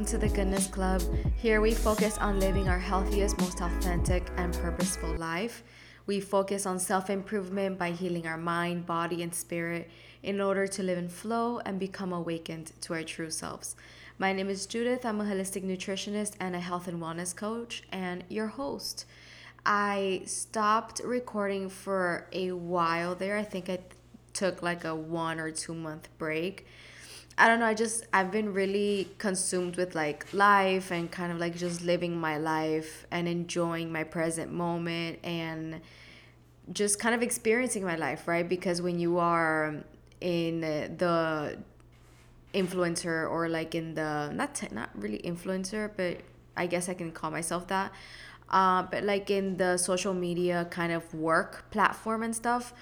welcome to the Goodness Club. Here we focus on living our healthiest, most authentic, and purposeful life. We focus on self improvement by healing our mind, body, and spirit in order to live in flow and become awakened to our true selves. My name is Judith. I'm a holistic nutritionist and a health and wellness coach, and your host. I stopped recording for a while there. I think I took like a one or two month break I don't know, I just I've been really consumed with like life and kind of like just living my life and enjoying my present moment and just kind of experiencing my life, right? Because when you are in the influencer or like in the not te- not really influencer, but I guess I can call myself that. Uh, but like in the social media kind of work platform and stuff,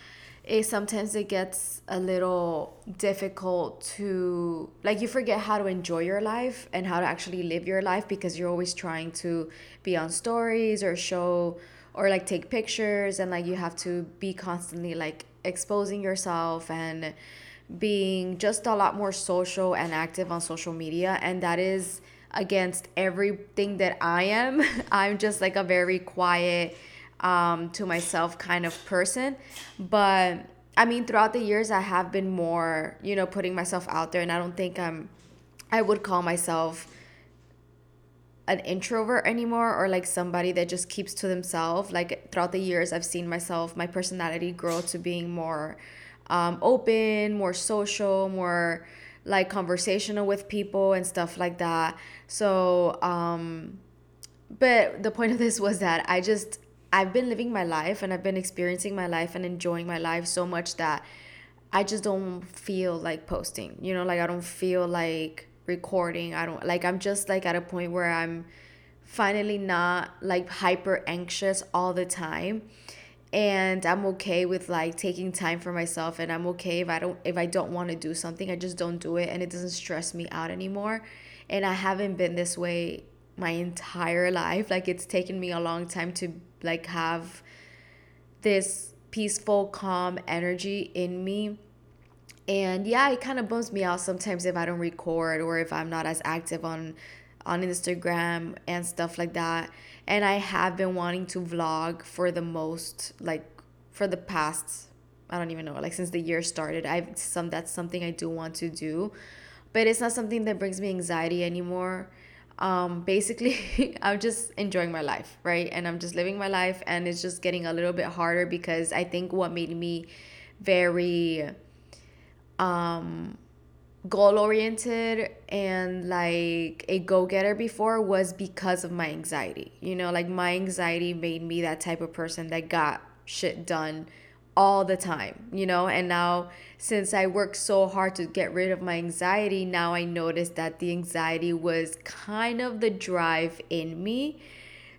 it sometimes it gets a little difficult to like you forget how to enjoy your life and how to actually live your life because you're always trying to be on stories or show or like take pictures and like you have to be constantly like exposing yourself and being just a lot more social and active on social media and that is against everything that I am. I'm just like a very quiet um, to myself kind of person. But I mean, throughout the years, I have been more, you know, putting myself out there, and I don't think I'm, I would call myself an introvert anymore or like somebody that just keeps to themselves. Like throughout the years, I've seen myself, my personality grow to being more um, open, more social, more like conversational with people and stuff like that. So, um, but the point of this was that I just I've been living my life and I've been experiencing my life and enjoying my life so much that I just don't feel like posting. You know, like I don't feel like recording. I don't like I'm just like at a point where I'm finally not like hyper anxious all the time and I'm okay with like taking time for myself and I'm okay if I don't if I don't want to do something I just don't do it and it doesn't stress me out anymore and I haven't been this way my entire life like it's taken me a long time to like have this peaceful, calm energy in me. And yeah, it kind of bums me out sometimes if I don't record or if I'm not as active on on Instagram and stuff like that. And I have been wanting to vlog for the most like for the past I don't even know, like since the year started. I've some that's something I do want to do. But it's not something that brings me anxiety anymore um, basically i'm just enjoying my life right? And i'm just living my life and it's just getting a little bit harder because i think what made me very um, goal oriented and like a go-getter before was because of my anxiety. You know like my anxiety made me that type of person that got shit done all the time, you know? And now, since I worked so hard to get rid of my anxiety, now I noticed that the anxiety was kind of the drive in me.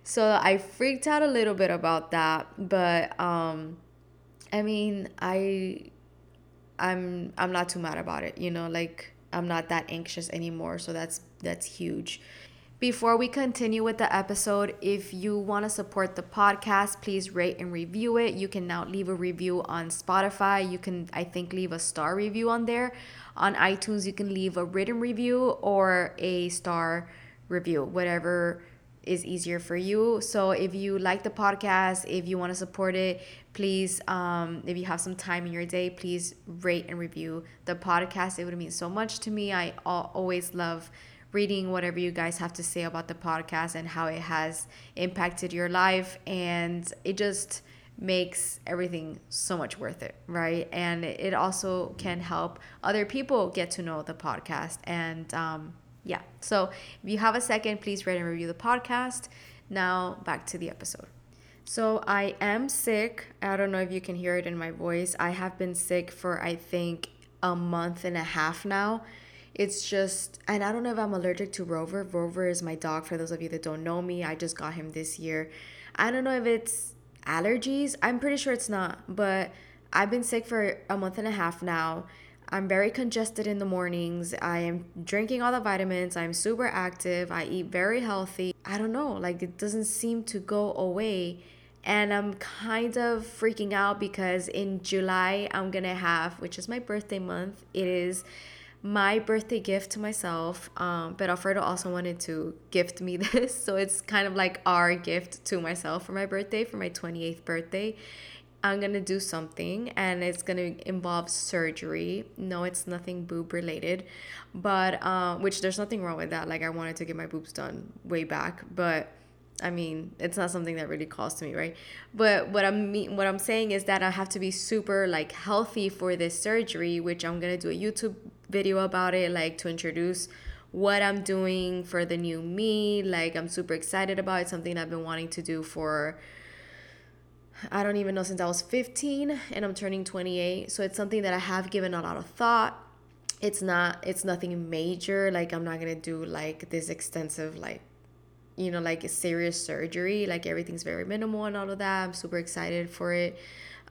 So I freaked out a little bit about that, but um I mean, I I'm I'm not too mad about it, you know, like I'm not that anxious anymore, so that's that's huge. Before we continue with the episode, if you want to support the podcast, please rate and review it. You can now leave a review on Spotify. You can, I think, leave a star review on there. On iTunes, you can leave a written review or a star review, whatever is easier for you. So if you like the podcast, if you want to support it, please, um, if you have some time in your day, please rate and review the podcast. It would mean so much to me. I always love reading whatever you guys have to say about the podcast and how it has impacted your life. And it just makes everything so much worth it, right? And it also can help other people get to know the podcast. And um, yeah, so if you have a second, please rate and review the podcast. Now, back to the episode. So, I am sick. I don't know if you can hear it in my voice. I have been sick for, I think, a month and a half now it's just and i don't know if i'm allergic to rover. Rover is my dog for those of you that don't know me. I just got him this year. I don't know if it's allergies. I'm pretty sure it's not but i've been sick for a month and a half now. I'm very congested in the mornings. I am drinking all the vitamins. I'm super active. I eat very healthy. I don't know like it doesn't seem to go away. And i'm kind of freaking out because in july i'm gonna have which is my birthday month it is my birthday gift to myself. Um, but Alfredo also wanted to gift me this. So it's kind of like our gift to myself for my birthday, for my 28th birthday. I'm gonna do something and it's gonna involve surgery. No, it's nothing boob related, but uh, which there's nothing wrong with that. Like I wanted to get my boobs done way back, but I mean, it's not something that really calls to me, right? But what I'm mean, what I'm saying is that I have to be super like healthy for this surgery, which I'm gonna do a YouTube video about it, like to introduce what I'm doing for the new me. Like I'm super excited about it. Something I've been wanting to do for I don't even know since I was 15 and I'm turning 28. So it's something that I have given a lot of thought. It's not it's nothing major. Like I'm not to do like this extensive like you know like a serious surgery. Like everything's very minimal and all of that. I'm super excited for it.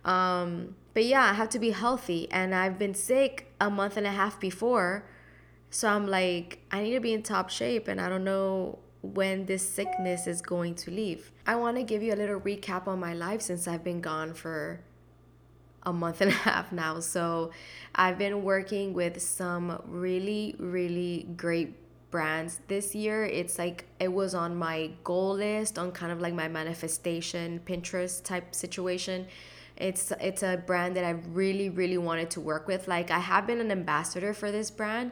Um but yeah, I have to be healthy and I've been sick a month and a half before. So I'm like I need to be in top shape and I don't know when this sickness is going to leave. I want to give you a little recap on my life since I've been gone for a month and a half now. So, I've been working with some really, really great brands this year. It's like it was on my goal list, on kind of like my manifestation Pinterest type situation. It's it's a brand that I really really wanted to work with. Like I have been an ambassador for this brand,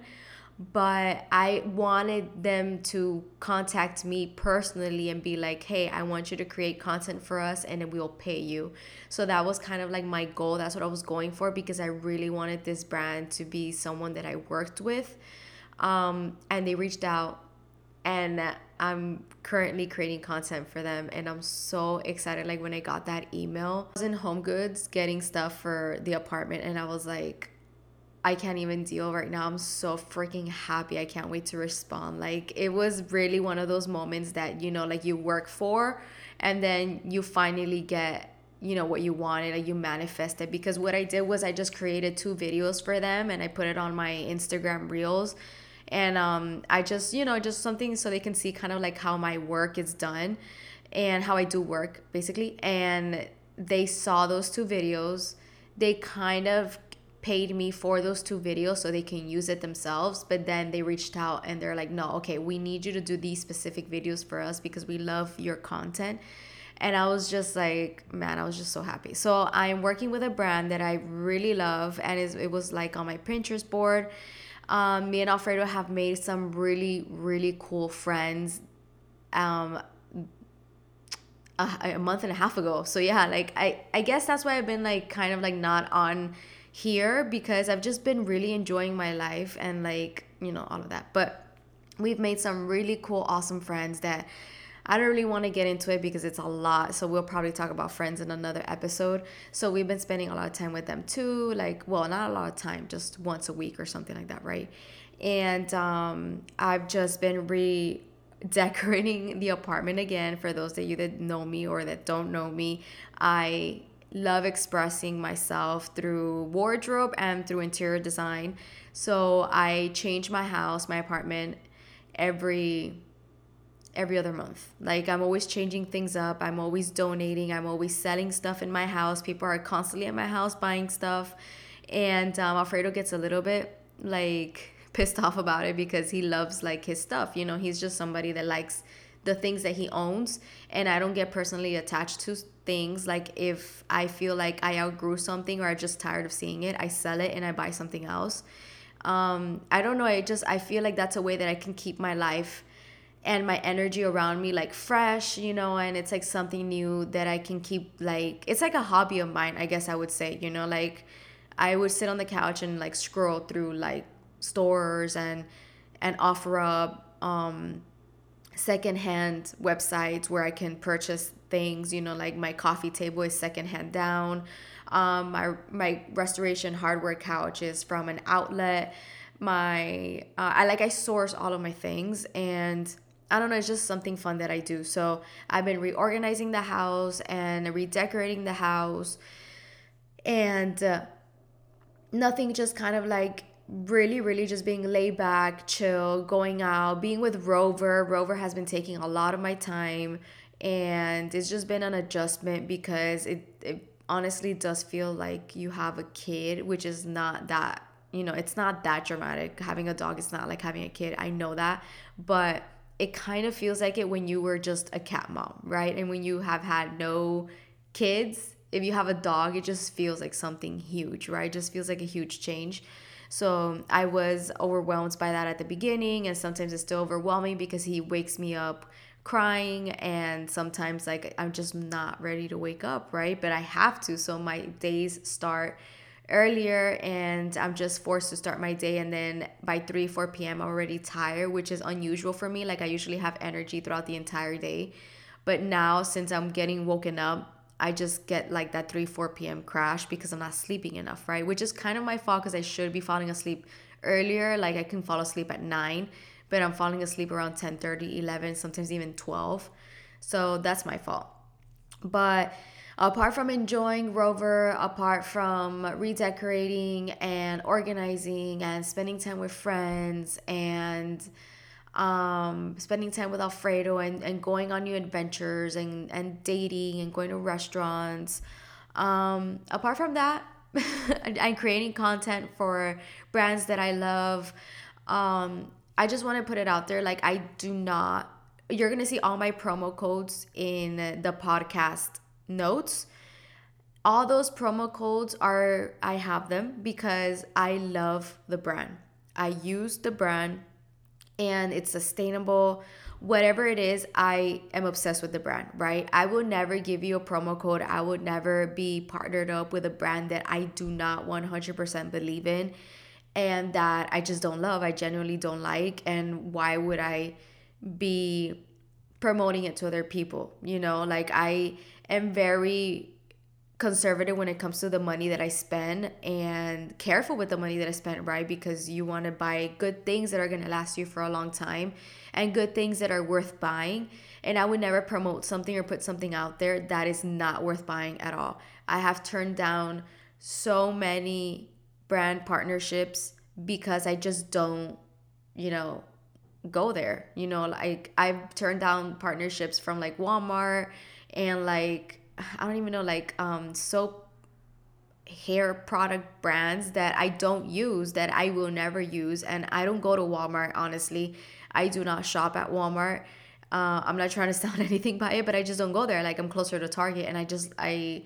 but I wanted them to contact me personally and be like, hey, I want you to create content for us and then we'll pay you. So that was kind of like my goal. That's what I was going for because I really wanted this brand to be someone that I worked with. Um, and they reached out and I'm currently creating content for them and I'm so excited like when I got that email. I was in Home Goods getting stuff for the apartment and I was like I can't even deal right now. I'm so freaking happy. I can't wait to respond. Like it was really one of those moments that you know like you work for and then you finally get you know what you wanted like you manifested because what I did was I just created two videos for them and I put it on my Instagram reels and um I just you know just something so they can see kind of like how my work is done and how I do work basically. And they saw those two videos. They kind of paid me for those two videos so they can use it themselves. But then they reached out and they're like no okay we need you to do these specific videos for us because we love your content. And i was just like man i was just so happy. So i'm working with a brand that i really love and it was like on my pinterest board um, me and alfredo have made some really really cool friends um, a, a month and a half ago so yeah like i i guess that's why i've been like kind of like not on here because I've just been really enjoying my life and like, you know, all of that. But we've made some really cool, awesome friends that I don't really want to get into it because it's a lot. So we'll probably talk about friends in another episode. So we've been spending a lot of time with them too. Like, well, not a lot of time, just once a week or something like that, right? And um, I've just been re decorating the apartment again for those of you that know me or that don't know me. I love expressing myself through wardrobe and through interior design. So I change my house, my apartment every every other month. Like I'm always changing things up. I'm always donating. I'm always selling stuff in my house. People are constantly at my house buying stuff. And um, Alfredo gets a little bit like pissed off about it because he loves like his stuff. You know, he's just somebody that likes the things that he owns and I don't get personally attached to things like if I feel like I outgrew something or I'm just tired of seeing it, I sell it and I buy something else. Um, I don't know, I just I feel like that's a way that I can keep my life and my energy around me like fresh, you know, and it's like something new that I can keep like it's like a hobby of mine, I guess I would say, you know, like I would sit on the couch and like scroll through like stores and and OfferUp um secondhand websites where I can purchase things. You know, like my coffee table is secondhand down. Um, my my restoration hardware couch is from an outlet. My uh, I like I source all of my things and I don't know, it's just something fun that I do. So I've been reorganizing the house and redecorating the house, and uh, nothing just kind of like really, really just being laid back, chill, going out, being with Rover. Rover has been taking a lot of my time, and it's just been an adjustment because it, it honestly does feel like you have a kid, which is not that you know, it's not that dramatic. Having a dog is not like having a kid. I know that. But it kind of feels like it when you were just a cat mom, right? And when you have had no kids, if you have a dog, it just feels like something huge, right? It just feels like a huge change. So I was overwhelmed by that at the beginning, and sometimes it's still overwhelming because he wakes me up crying, and sometimes like I'm just not ready to wake up, right? But I have to, so my days start earlier and I'm just forced to start my day and then by 3 4 p.m. I'm already tired which is unusual for me like I usually have energy throughout the entire day but now since I'm getting woken up I just get like that 3 4 p.m. crash because I'm not sleeping enough right which is kind of my fault because I should be falling asleep earlier like I can fall asleep at 9 but I'm falling asleep around 10 30 11 sometimes even 12 so that's my fault but apart from enjoying Rover, apart from redecorating and organizing and spending time with friends and um, spending time with Alfredo and, and going on new adventures and, and dating and going to restaurants. Um, apart from that, I'm creating content for brands that I love. Um, I just want to put it out there. Like, I do not, you're going to see all my promo codes in the podcast notes. All those promo codes are i have them because i love the brand. I use the brand and it's sustainable. Whatever it is i am obsessed with the brand right? I will never give you a promo code. I would never be partnered up with a brand that i do not 100% believe in and that i just don't love. I genuinely don't like. And why would i be promoting it to other people? You know like i am very conservative when it comes to the money that I spend and careful with the money that I spend, right? Because you want to buy good things that are going to last you for a long time and good things that are worth buying. And I would never promote something or put something out there that is not worth buying at all. I have turned down so many brand partnerships because I just don't, you know, go there. You know, like I've turned down partnerships from like Walmart and like I don't even know like um soap hair product brands that I don't use that I will never use and I don't go to Walmart honestly. I do not shop at Walmart. Uh, I'm not trying to sound anything by it, but I just don't go there. Like I'm closer to Target, and I just I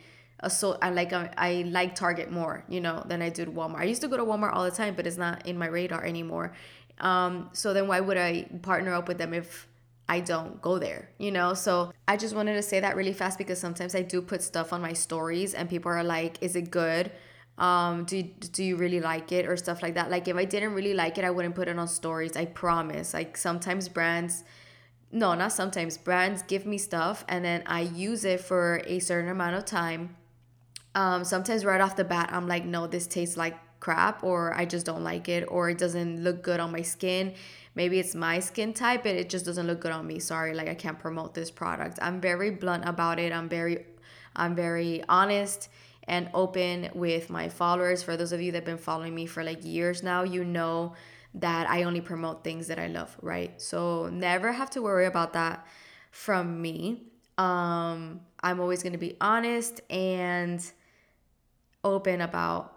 so I like I like Target more, you know, than I do Walmart. I used to go to Walmart all the time, but it's not in my radar anymore. Um, so then why would I partner up with them if I don't go there, you know? So I just wanted to say that really fast because sometimes I do put stuff on my stories and people are like, is it good? Um, do, do you really like it or stuff like that? Like if I didn't really like it, I wouldn't put it on stories. I promise. Like sometimes brands, no, not sometimes, brands give me stuff and then I use it for a certain amount of time. Um, sometimes right off the bat, I'm like, no, this tastes like crap or I just don't like it or it doesn't look good on my skin maybe it's my skin type but it just doesn't look good on me. Sorry like i can't promote this product. I'm very blunt about it. I'm very i'm very honest and open with my followers. For those of you that have been following me for like years now you know that i only promote things that i love right? So never have to worry about that from me. Um i'm always going to be honest and open about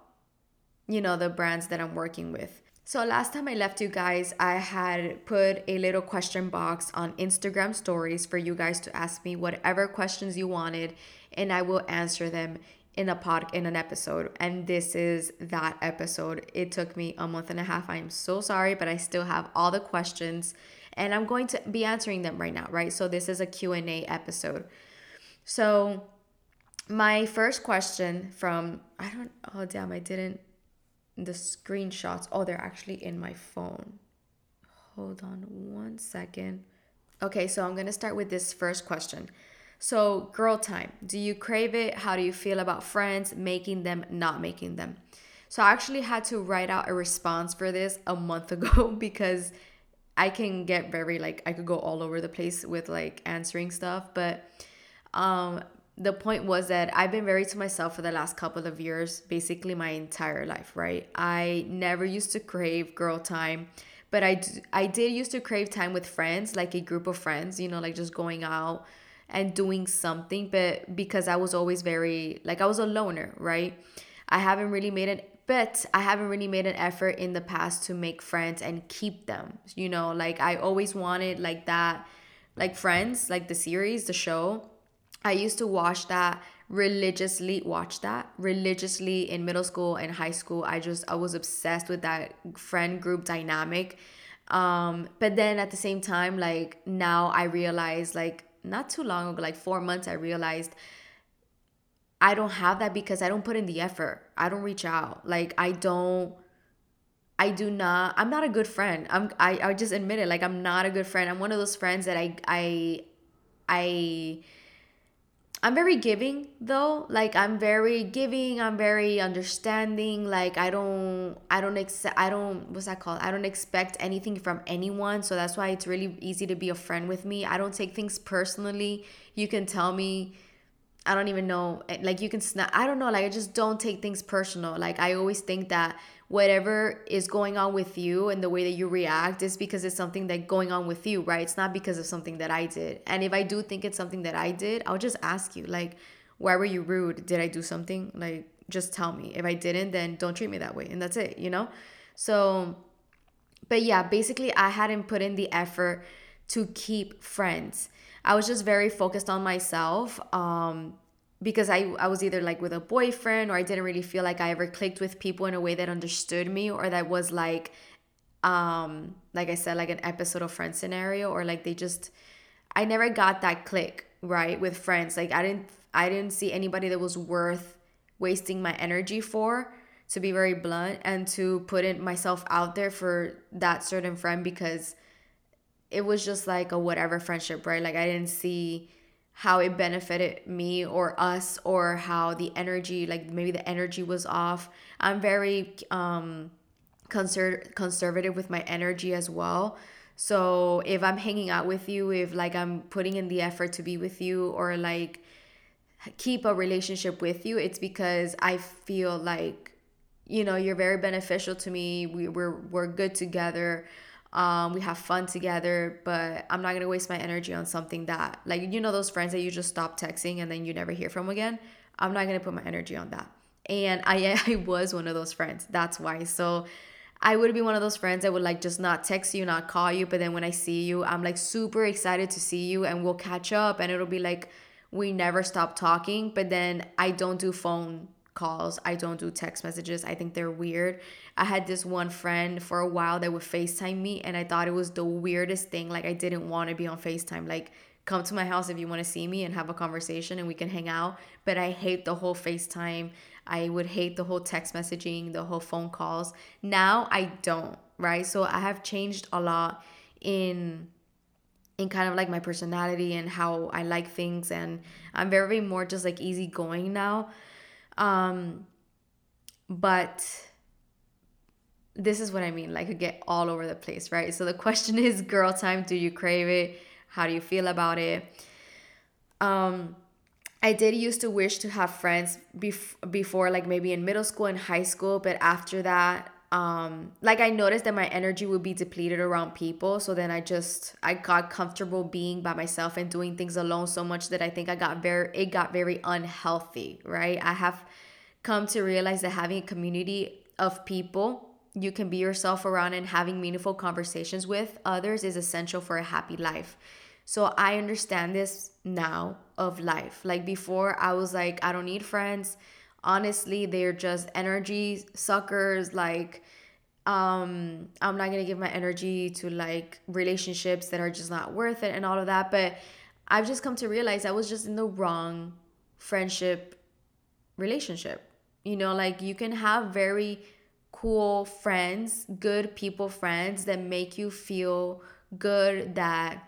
you know the brands that i'm working with so, last time I left you guys, I had put a little question box on Instagram stories for you guys to ask me whatever questions you wanted, and I will answer them in a pod in an episode. And this is that episode. It took me a month and a half. I am so sorry, but I still have all the questions and I'm going to be answering them right now, right? So this is a Q&A episode. So my first question from I don't oh damn, I didn't the screenshots. Oh, they're actually in my phone. Hold on one second. Okay, so I'm going to start with this first question. So, girl time. Do you crave it? How do you feel about friends making them, not making them? So, I actually had to write out a response for this a month ago because I can get very like I could go all over the place with like answering stuff, but um the point was that I've been very to myself for the last couple of years, basically my entire life, right? I never used to crave girl time, but I, I did used to crave time with friends, like a group of friends, you know, like just going out and doing something. But because I was always very, like, I was a loner, right? I haven't really made it but I haven't really made an effort in the past to make friends and keep them. You know, like I always wanted like that, like Friends, like the series, the show. I used to watch that religiously watch that religiously in middle school and high school i just i was obsessed with that friend group dynamic um but then at the same time like now i realize like not too long ago like 4 months i realized I don't have that because I don't put in the effort. I don't reach out. Like I don't I do not I'm not a good friend. I'm I, I just admit it. Like I'm not a good friend. I'm one of those friends that I I I I'm very giving though. Like I'm very giving, I'm very understanding. Like I don't I don't accept I don't what's that called? I don't expect anything from anyone. So that's why it's really easy to be a friend with me. I don't take things personally. You can tell me I don't even know. Like you can snap. I don't know. Like I just don't take things personal. Like I always think that whatever is going on with you and the way that you react is because it's something that going on with you, right? It's not because of something that I did. And if I do think it's something that I did, I'll just ask you, like, why were you rude? Did I do something? Like, just tell me. If I didn't, then don't treat me that way. And that's it, you know? So, but yeah, basically, I hadn't put in the effort to keep friends. I was just very focused on myself. Um, because I, I was either like with a boyfriend or I didn't really feel like I ever clicked with people in a way that understood me or that was like um like I said like an episode of friend scenario or like they just I never got that click right with friends. Like I didn't I didn't see anybody that was worth wasting my energy for to be very blunt and to put it myself out there for that certain friend because it was just like a whatever friendship right? Like I didn't see how it benefited me or us or how the energy like maybe the energy was off. I'm very um conser- conservative with my energy as well. So if i'm hanging out with you if like i'm putting in the effort to be with you or like keep a relationship with you it's because i feel like you know you're very beneficial to me. We, we're we're good together um, we have fun together, but I'm not gonna waste my energy on something that, like, you know, those friends that you just stop texting and then you never hear from again. I'm not gonna put my energy on that. And I, I was one of those friends. That's why. So I would be one of those friends that would like just not text you, not call you, but then when I see you, I'm like super excited to see you and we'll catch up and it'll be like we never stop talking, but then I don't do phone calls. I don't do text messages. I think they're weird. I had this one friend for a while that would FaceTime me and I thought it was the weirdest thing. Like I didn't want to be on FaceTime. Like come to my house if you want to see me and have a conversation and we can hang out. But I hate the whole FaceTime. I would hate the whole text messaging, the whole phone calls. Now I don't, right? So I have changed a lot in in kind of like my personality and how I like things and I'm very, more just like easygoing now. Um, but this is what I mean. Like, get all over the place, right? So the question is, girl time, do you crave it? How do you feel about it? Um, I did used to wish to have friends bef- before, like maybe in middle school and high school, but after that, um, like I noticed that my energy would be depleted around people. So then I just I got comfortable being by myself and doing things alone so much that I think I got very it got very unhealthy, right? I have come to realize that having a community of people you can be yourself around and having meaningful conversations with others is essential for a happy life. So I understand this now of life. Like before I was like I don't need friends honestly they're just energy suckers like um i'm not gonna give my energy to like relationships that are just not worth it and all of that but i've just come to realize i was just in the wrong friendship relationship. You know like you can have very cool friends good people friends that make you feel good that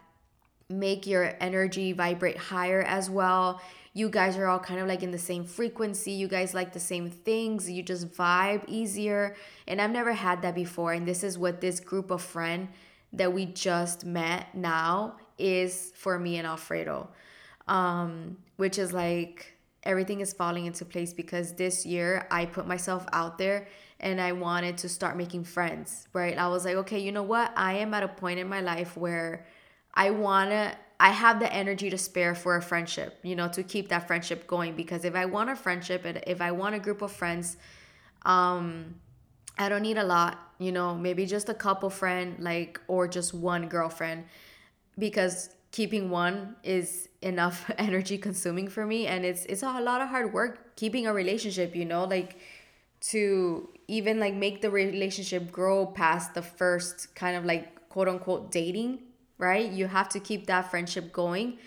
make your energy vibrate higher as well you guys are all kind of like in the same frequency. You guys like the same things. You just vibe easier. And I've never had that before. And this is what this group of friend that we just met now is for me and Alfredo. Um, which is like everything is falling into place because this year I put myself out there and I wanted to start making friends, right? I was like, okay, you know what? I am at a point in my life where I want to I have the energy to spare for a friendship, you know, to keep that friendship going. Because if I want a friendship and if I want a group of friends Um, I don't need a lot, you know, maybe just a couple friend, like, or just one girlfriend, because keeping one is enough energy consuming for me, and it's it's a lot of hard work keeping a relationship, you know, like to even like make the relationship grow past the first kind of like quote unquote dating, right? You have to keep that friendship going.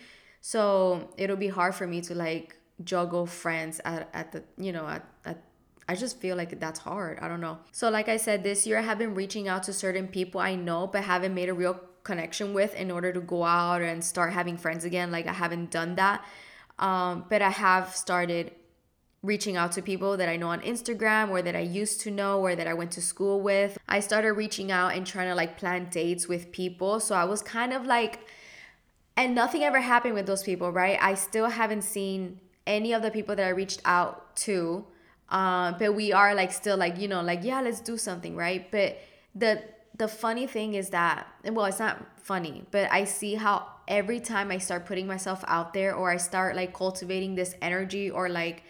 So it'll be hard for me to like juggle friends at, at the you know at, at I just feel like that's hard. I don't know. So, like I said, this year I have been reaching out to certain people I know but haven't made a real connection with in order to go out and start having friends again. Like, I haven't done that. Um, but I have started reaching out to people that I know on Instagram or that I used to know or that I went to school with. I started reaching out and trying to like plan dates with people. So I was kind of like, and nothing ever happened with those people, right? I still haven't seen any of the people that I reached out to um, but we are like still like you know like yeah let's do something right but the the funny thing is that well it's not funny but i see how every time i start putting myself out there or i start like cultivating this energy or like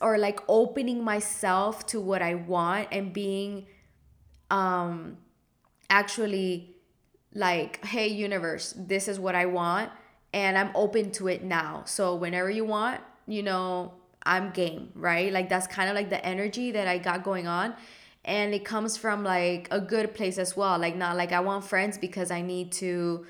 or like opening myself to what i want and being um actually like hey universe this is what i want and i'm open to it now so whenever you want you know I'm game, right? Like that's kind of like the energy that I got going on. And it comes from like a good place as well. Like not like I want friends because I need to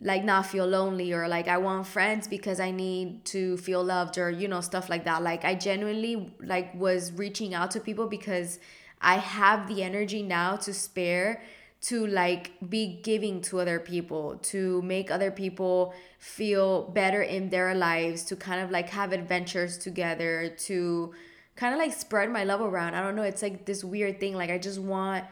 like not feel lonely or like I want friends because I need to feel loved or you know stuff like that. Like I genuinely like was reaching out to people because I have the energy now to spare to like be giving to other people, to make other people feel better in their lives, to kind of like have adventures together, to kind of like spread my love around. I don't know, it's like this weird thing. Like I just want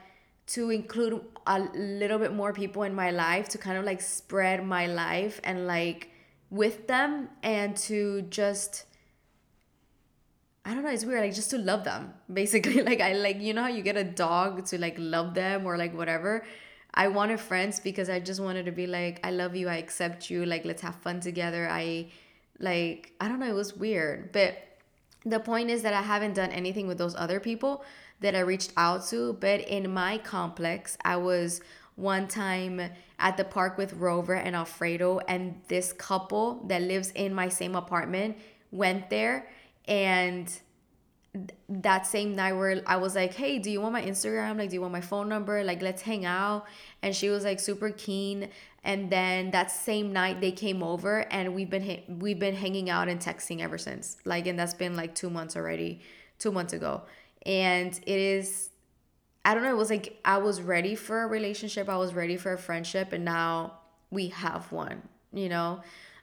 to include a little bit more people in my life to kind of like spread my life and like with them and to just I don't know, it's weird, like just to love them, basically. Like I like you know how you get a dog to like love them or like whatever. I wanted friends because I just wanted to be like, I love you, I accept you, like let's have fun together. I like I don't know, it was weird. But the point is that I haven't done anything with those other people that I reached out to. But in my complex, I was one time at the park with Rover and Alfredo, and this couple that lives in my same apartment went there and that same night where I was like, "Hey, do you want my Instagram? Like, do you want my phone number? Like, let's hang out." And she was like super keen. And then that same night they came over and we've been ha- we've been hanging out and texting ever since. Like, and that's been like 2 months already, 2 months ago. And it is I don't know, it was like I was ready for a relationship, I was ready for a friendship and now we have one, you know?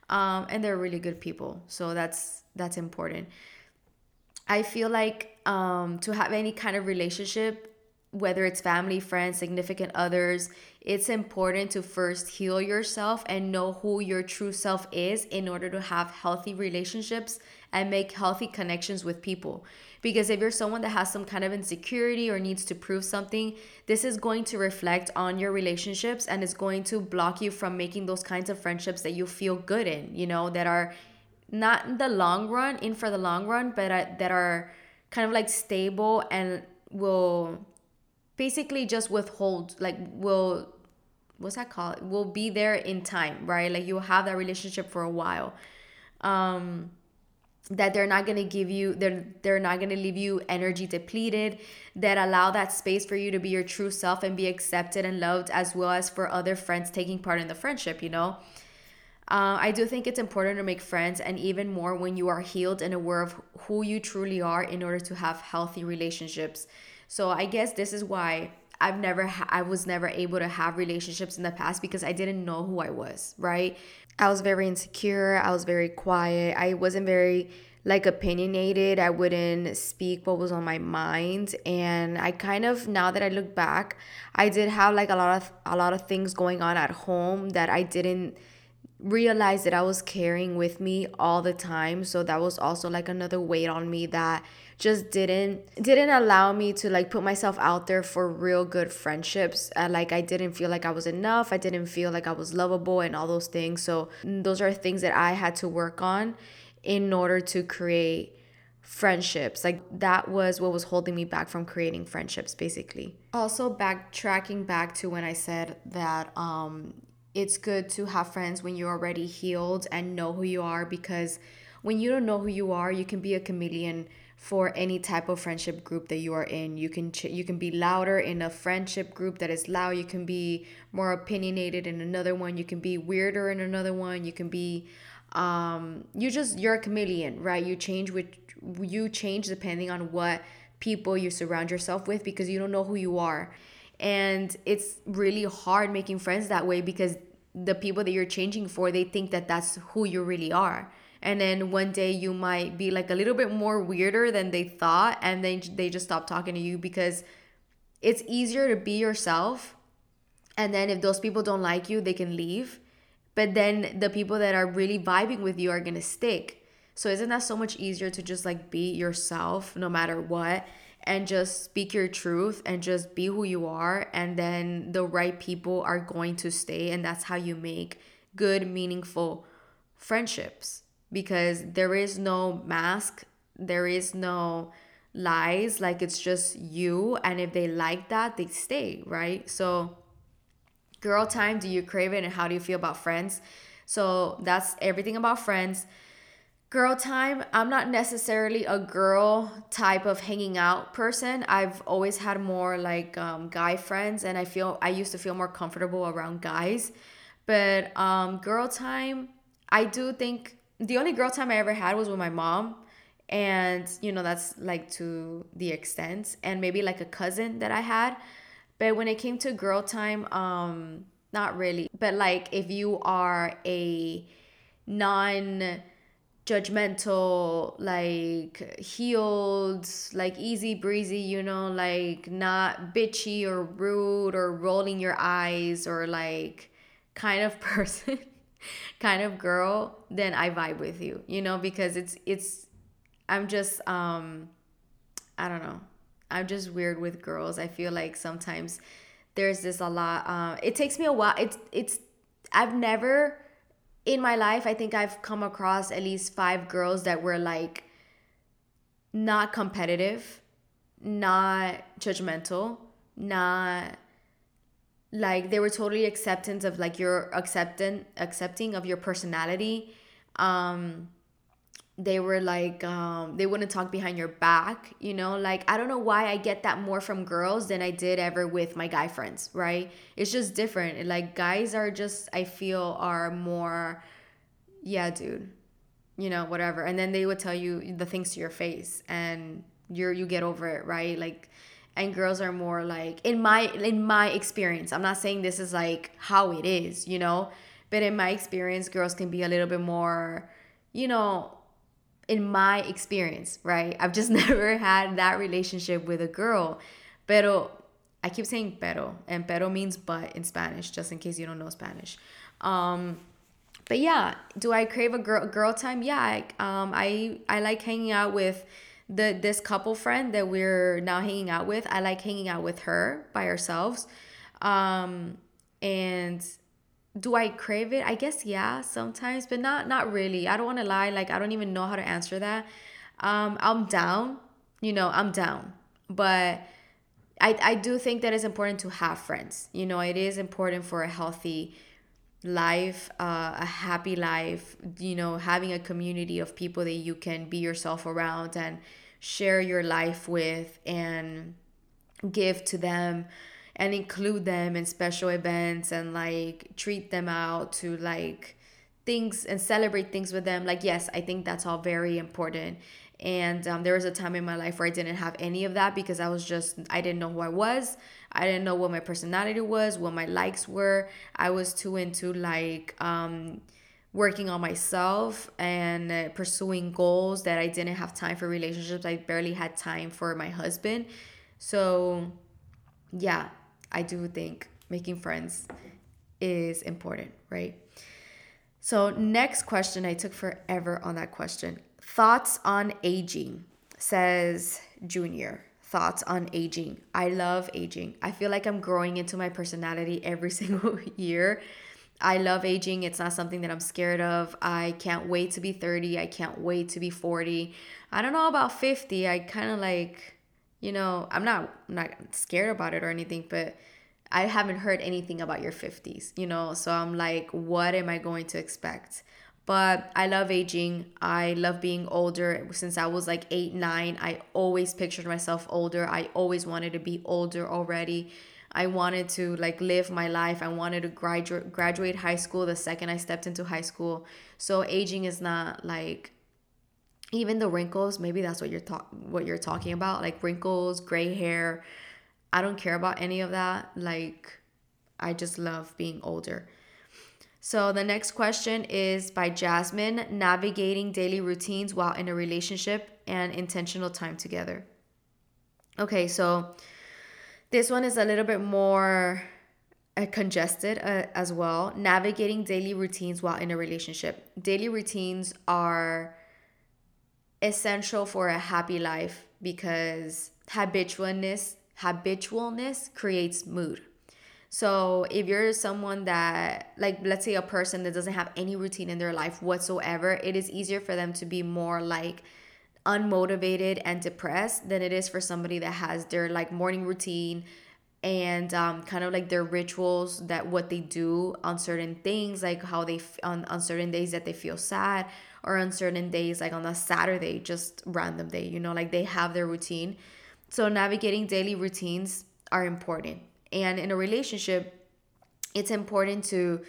Um and they're really good people. So that's that's important. I feel like um, to have any kind of relationship, whether it's family, friends, significant others, it's important to first heal yourself and know who your true self is in order to have healthy relationships and make healthy connections with people. Because if you're someone that has some kind of insecurity or needs to prove something, this is going to reflect on your relationships and it's going to block you from making those kinds of friendships that you feel good in, you know, that are not in the long run, in for the long run, but uh, that are kind of like stable and will basically just withhold, like, will, what's that called? Will be there in time, right? Like, you'll have that relationship for a while. Um, that they're not going to give you they're they're not going to leave you energy depleted that allow that space for you to be your true self and be accepted and loved as well as for other friends taking part in the friendship you know uh, I do think it's important to make friends, and even more when you are healed and aware of who you truly are in order to have healthy relationships. So I guess this is why I've never, ha- I was never able to have relationships in the past because I didn't know who I was, right? I was very insecure. I was very quiet. I wasn't very like opinionated. I wouldn't speak what was on my mind. And I kind of now that I look back, I did have like a lot of a lot of things going on at home that I didn't realized that I was carrying with me all the time. So that was also like another weight on me that just didn't didn't allow me to like put myself out there for real good friendships uh, like i didn't feel like i was enough i didn't feel like i was lovable and all those things so those are things that i had to work on in order to create friendships. Like that was what was holding me back from creating friendships basically. Also backtracking back to when I said that um it's good to have friends when you're already healed and know who you are because when you don't know who you are, you can be a chameleon for any type of friendship group that you are in. You can ch- you can be louder in a friendship group that is loud. You can be more opinionated in another one. You can be weirder in another one. You can be um you just you're a chameleon, right? You change with you change depending on what people you surround yourself with because you don't know who you are. And it's really hard making friends that way because the people that you're changing for, they think that that's who you really are. And then one day you might be like a little bit more weirder than they thought and then they just stop talking to you because it's easier to be yourself and then if those people don't like you they can leave. But then the people that are really vibing with you are going to stick. So isn't that so much easier to just like be yourself no matter what and just speak your truth and just be who you are and then the right people are going to stay and that's how you make good meaningful friendships because there is no mask, there is no lies, like it's just you. And if they like that, they stay, right? So, girl time, do you crave it? And how do you feel about friends? So, that's everything about friends. Girl time, I'm not necessarily a girl type of hanging out person. I've always had more like um, guy friends, and I feel I used to feel more comfortable around guys. But um, girl time, I do think the only girl time I ever had was with my mom. And, you know, that's like to the extent. And maybe like a cousin that I had. But when it came to girl time, um, not really. But like if you are a non judgmental, like healed, like easy breezy, you know, like not bitchy or rude or rolling your eyes or like kind of person kind of girl, then I vibe with you, you know, because it's it's I'm just um I don't know. I'm just weird with girls. I feel like sometimes there's this a lot uh, it takes me a while. It's it's I've never in my life, I think I've come across at least 5 girls that were like not competitive, not judgmental, not like they were totally acceptance of like your accepting accepting of your personality. Um they were like um they wouldn't talk behind your back you know? Like i don't know why i get that more from girls than i did ever with my guy friends right? It's just different. Like guys are just i feel are more yeah dude you know whatever. And then they would tell you the things to your face and you're you get over it right? Like and girls are more like in my in my experience i'm not saying this is like how it is you know? But in my experience girls can be a little bit more you know in my experience right? I've just never had that relationship with a girl. Pero i keep saying pero and pero means but in spanish just in case you don't know spanish. Um but yeah do i crave a girl girl time? Yeah I, um i i like hanging out with the this couple friend that we're now hanging out with. I like hanging out with her by ourselves. Um and do i crave it? I guess yeah sometimes but not not really. I don't want to lie like i don't even know how to answer that. Um i'm down you know i'm down. But i i do think that it's important to have friends. You know it is important for a healthy life uh, a happy life you know having a community of people that you can be yourself around and share your life with and give to them and include them in special events and like treat them out to like things and celebrate things with them like yes i think that's all very important and um, there was a time in my life where i didn't have any of that because i was just i didn't know who i was I didn't know what my personality was, what my likes were. I was too into like um, working on myself and uh, pursuing goals that I didn't have time for relationships. I barely had time for my husband. So, yeah, I do think making friends is important, right? So, next question, I took forever on that question. Thoughts on aging, says Junior thoughts on aging. I love aging. I feel like I'm growing into my personality every single year. I love aging. It's not something that I'm scared of. I can't wait to be 30. I can't wait to be 40. I don't know about 50. I kind of like, you know, I'm not I'm not scared about it or anything, but I haven't heard anything about your 50s, you know? So I'm like, what am I going to expect? But I love aging. I love being older. Since I was like eight, nine, I always pictured myself older. I always wanted to be older already. I wanted to like live my life. I wanted to graduate graduate high school the second I stepped into high school. So aging is not like even the wrinkles, maybe that's what you're talk what you're talking about, like wrinkles, gray hair. I don't care about any of that. Like I just love being older. So the next question is by Jasmine, navigating daily routines while in a relationship and intentional time together. Okay, so this one is a little bit more uh, congested uh, as well. Navigating daily routines while in a relationship. Daily routines are essential for a happy life because habitualness habitualness creates mood. So if you're someone that like let's say a person that doesn't have any routine in their life whatsoever, it is easier for them to be more like unmotivated and depressed than it is for somebody that has their like morning routine and um, kind of like their rituals that what they do on certain things like how they f- on, on certain days that they feel sad or on certain days like on a saturday just random day you know like they have their routine so navigating daily routines are important and in a relationship it's important to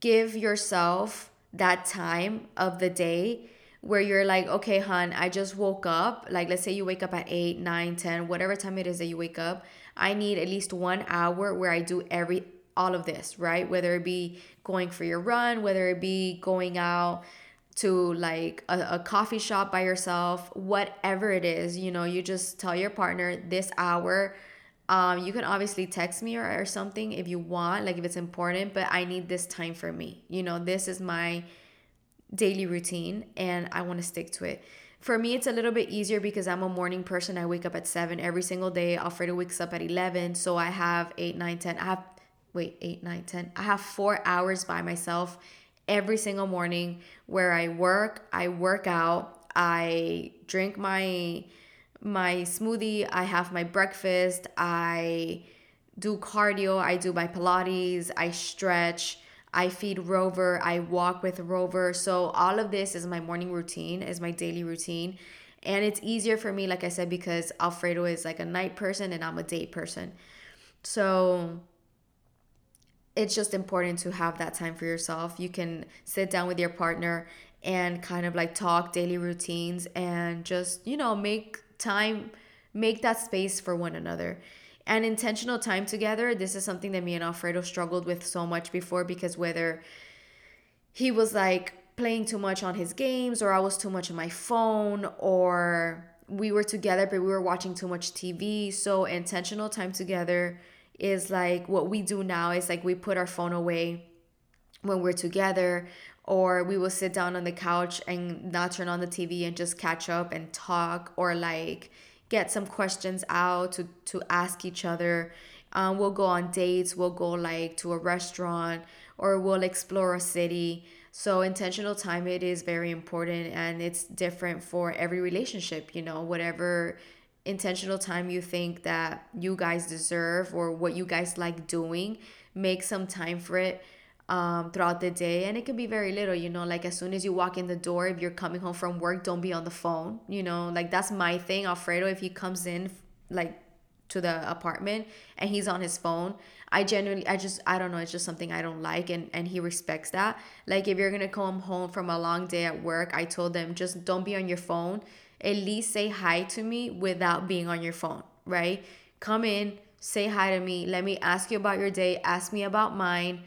give yourself that time of the day where you're like, okay, hon, I just woke up. Like, let's say you wake up at 8, 9, 10, whatever time it is that you wake up. I need at least one hour where I do every, all of this, right? Whether it be going for your run, whether it be going out to like a, a coffee shop by yourself, whatever it is, you know, you just tell your partner this hour. Um, you can obviously text me or, or something if you want, like if it's important, but I need this time for me. You know, this is my daily routine and I want to stick to it. For me, it's a little bit easier because I'm a morning person. I wake up at 7 every single day. Alfredo wakes up at 11. So I have 8, 9, 10. I have, wait, 8, 9, 10. I have four hours by myself every single morning where I work, I work out, I drink my my smoothie, I have my breakfast, I do cardio, I do my Pilates, I stretch, I feed Rover, I walk with Rover. So all of this is my morning routine, is my daily routine. And it's easier for me, like I said, because Alfredo is like a night person and I'm a day person. So it's just important to have that time for yourself. You can sit down with your partner and kind of like talk daily routines and just, you know, make time, make that space for one another and intentional time together this is something that me and alfredo struggled with so much before because whether he was like playing too much on his games or i was too much on my phone or we were together but we were watching too much tv so intentional time together is like what we do now is like we put our phone away when we're together or we will sit down on the couch and not turn on the tv and just catch up and talk or like get some questions out to to ask each other. Um, we'll go on dates. We'll go like to a restaurant or we'll explore a city. So intentional time it is very important and it's different for every relationship. You know, whatever intentional time you think that you guys deserve or what you guys like doing, make some time for it um, throughout the day. And it can be very little, you know, like as soon as you walk in the door, if you're coming home from work, don't be on the phone, you know, like that's my thing. Alfredo, if he comes in, like to the apartment and he's on his phone i genuinely i just i don't know it's just something i don't like and and he respects that. Like if you're gonna come home from a long day at work i told them just don't be on your phone. At least say hi to me without being on your phone right? Come in say hi to me. Let me ask you about your day. Ask me about mine.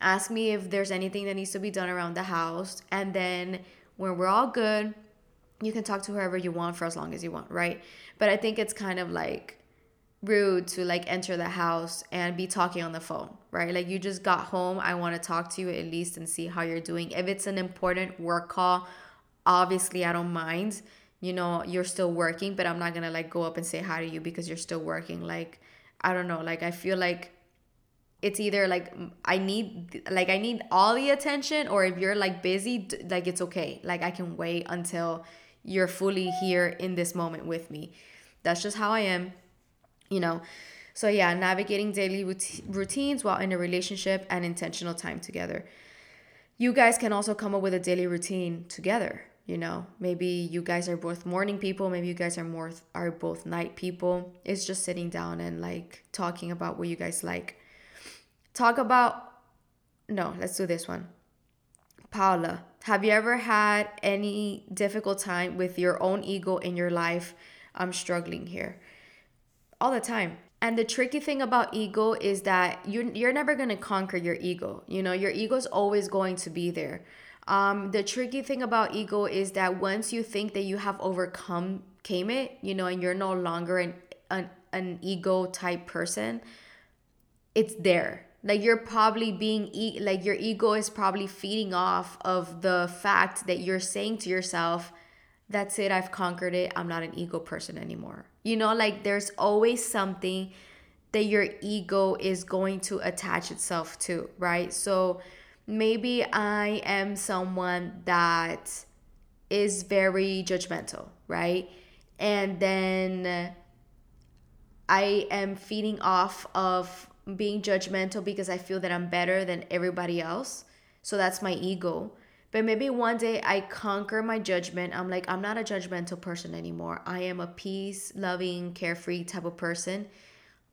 Ask me if there's anything that needs to be done around the house. And then when we're all good you can talk to whoever you want for as long as you want right? But i think it's kind of like rude to like enter the house and be talking on the phone right like you just got home i want to talk to you at least and see how you're doing if it's an important work call obviously i don't mind you know you're still working but i'm not gonna like go up and say hi to you because you're still working like i don't know like i feel like it's either like I need like I need all the attention or if you're like busy like it's okay. Like I can wait until you're fully here in this moment with me. That's just how I am. You know. So yeah, navigating daily routines while in a relationship and intentional time together. You guys can also come up with a daily routine together, you know. Maybe you guys are both morning people, maybe you guys are more are both night people. It's just sitting down and like talking about what you guys like talk about no let's do this one paula have you ever had any difficult time with your own ego in your life i'm struggling here all the time. And the tricky thing about ego is that you're, you're never going to conquer your ego. You know your ego is always going to be there. Um, the tricky thing about ego is that once you think that you have overcome came it you know and you're no longer an, an, an ego type person it's there. Like you're probably being e- like your ego is probably feeding off of the fact that you're saying to yourself that's it i've conquered it i'm not an ego person anymore you know like there's always something that your ego is going to attach itself to right so maybe i am someone that is very judgmental right and then i am feeding off of being judgmental because I feel that I'm better than everybody else. So that's my ego. But maybe one day I conquer my judgment. I'm like, I'm not a judgmental person anymore. I am a peace loving, carefree type of person.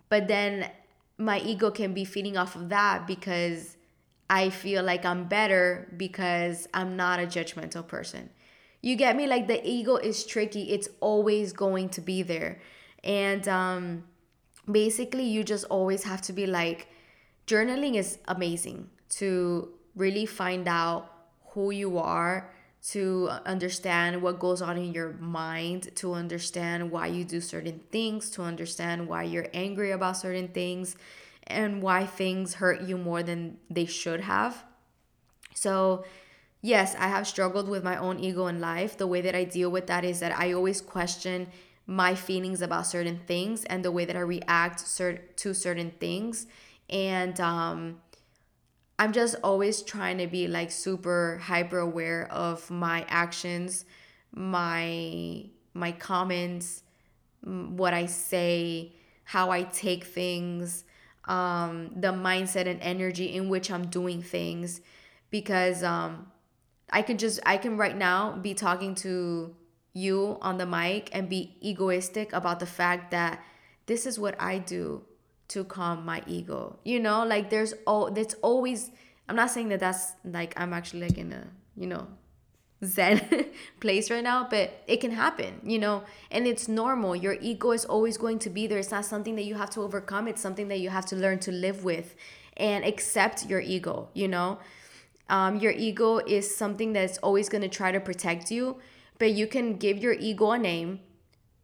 But then my ego can be feeding off of that because I feel like I'm better because I'm not a judgmental person. You get me? Like the ego is tricky. It's always going to be there. And um basically you just always have to be like journaling is amazing to really find out who you are to understand what goes on in your mind, to understand why you do certain things, to understand why you're angry about certain things, and why things hurt you more than they should have. So, yes, I have struggled with my own ego in life. The way that I deal with that is that I always question my feelings about certain things and the way that I react cert- to certain things. And um, I'm just always trying to be like super hyper aware of my actions, my my comments, what I say, how I take things, um, the mindset and energy in which I'm doing things, because um, I can just I can right now be talking to you on the mic and be egoistic about the fact that this is what I do to calm my ego. You know, like there's oh, there's always. I'm not saying that that's like I'm actually like in a you know zen place right now but it can happen you know and it's normal your ego is always going to be there it's not something that you have to overcome it's something that you have to learn to live with and accept your ego you know um, your ego is something that's always going to try to protect you but you can give your ego a name.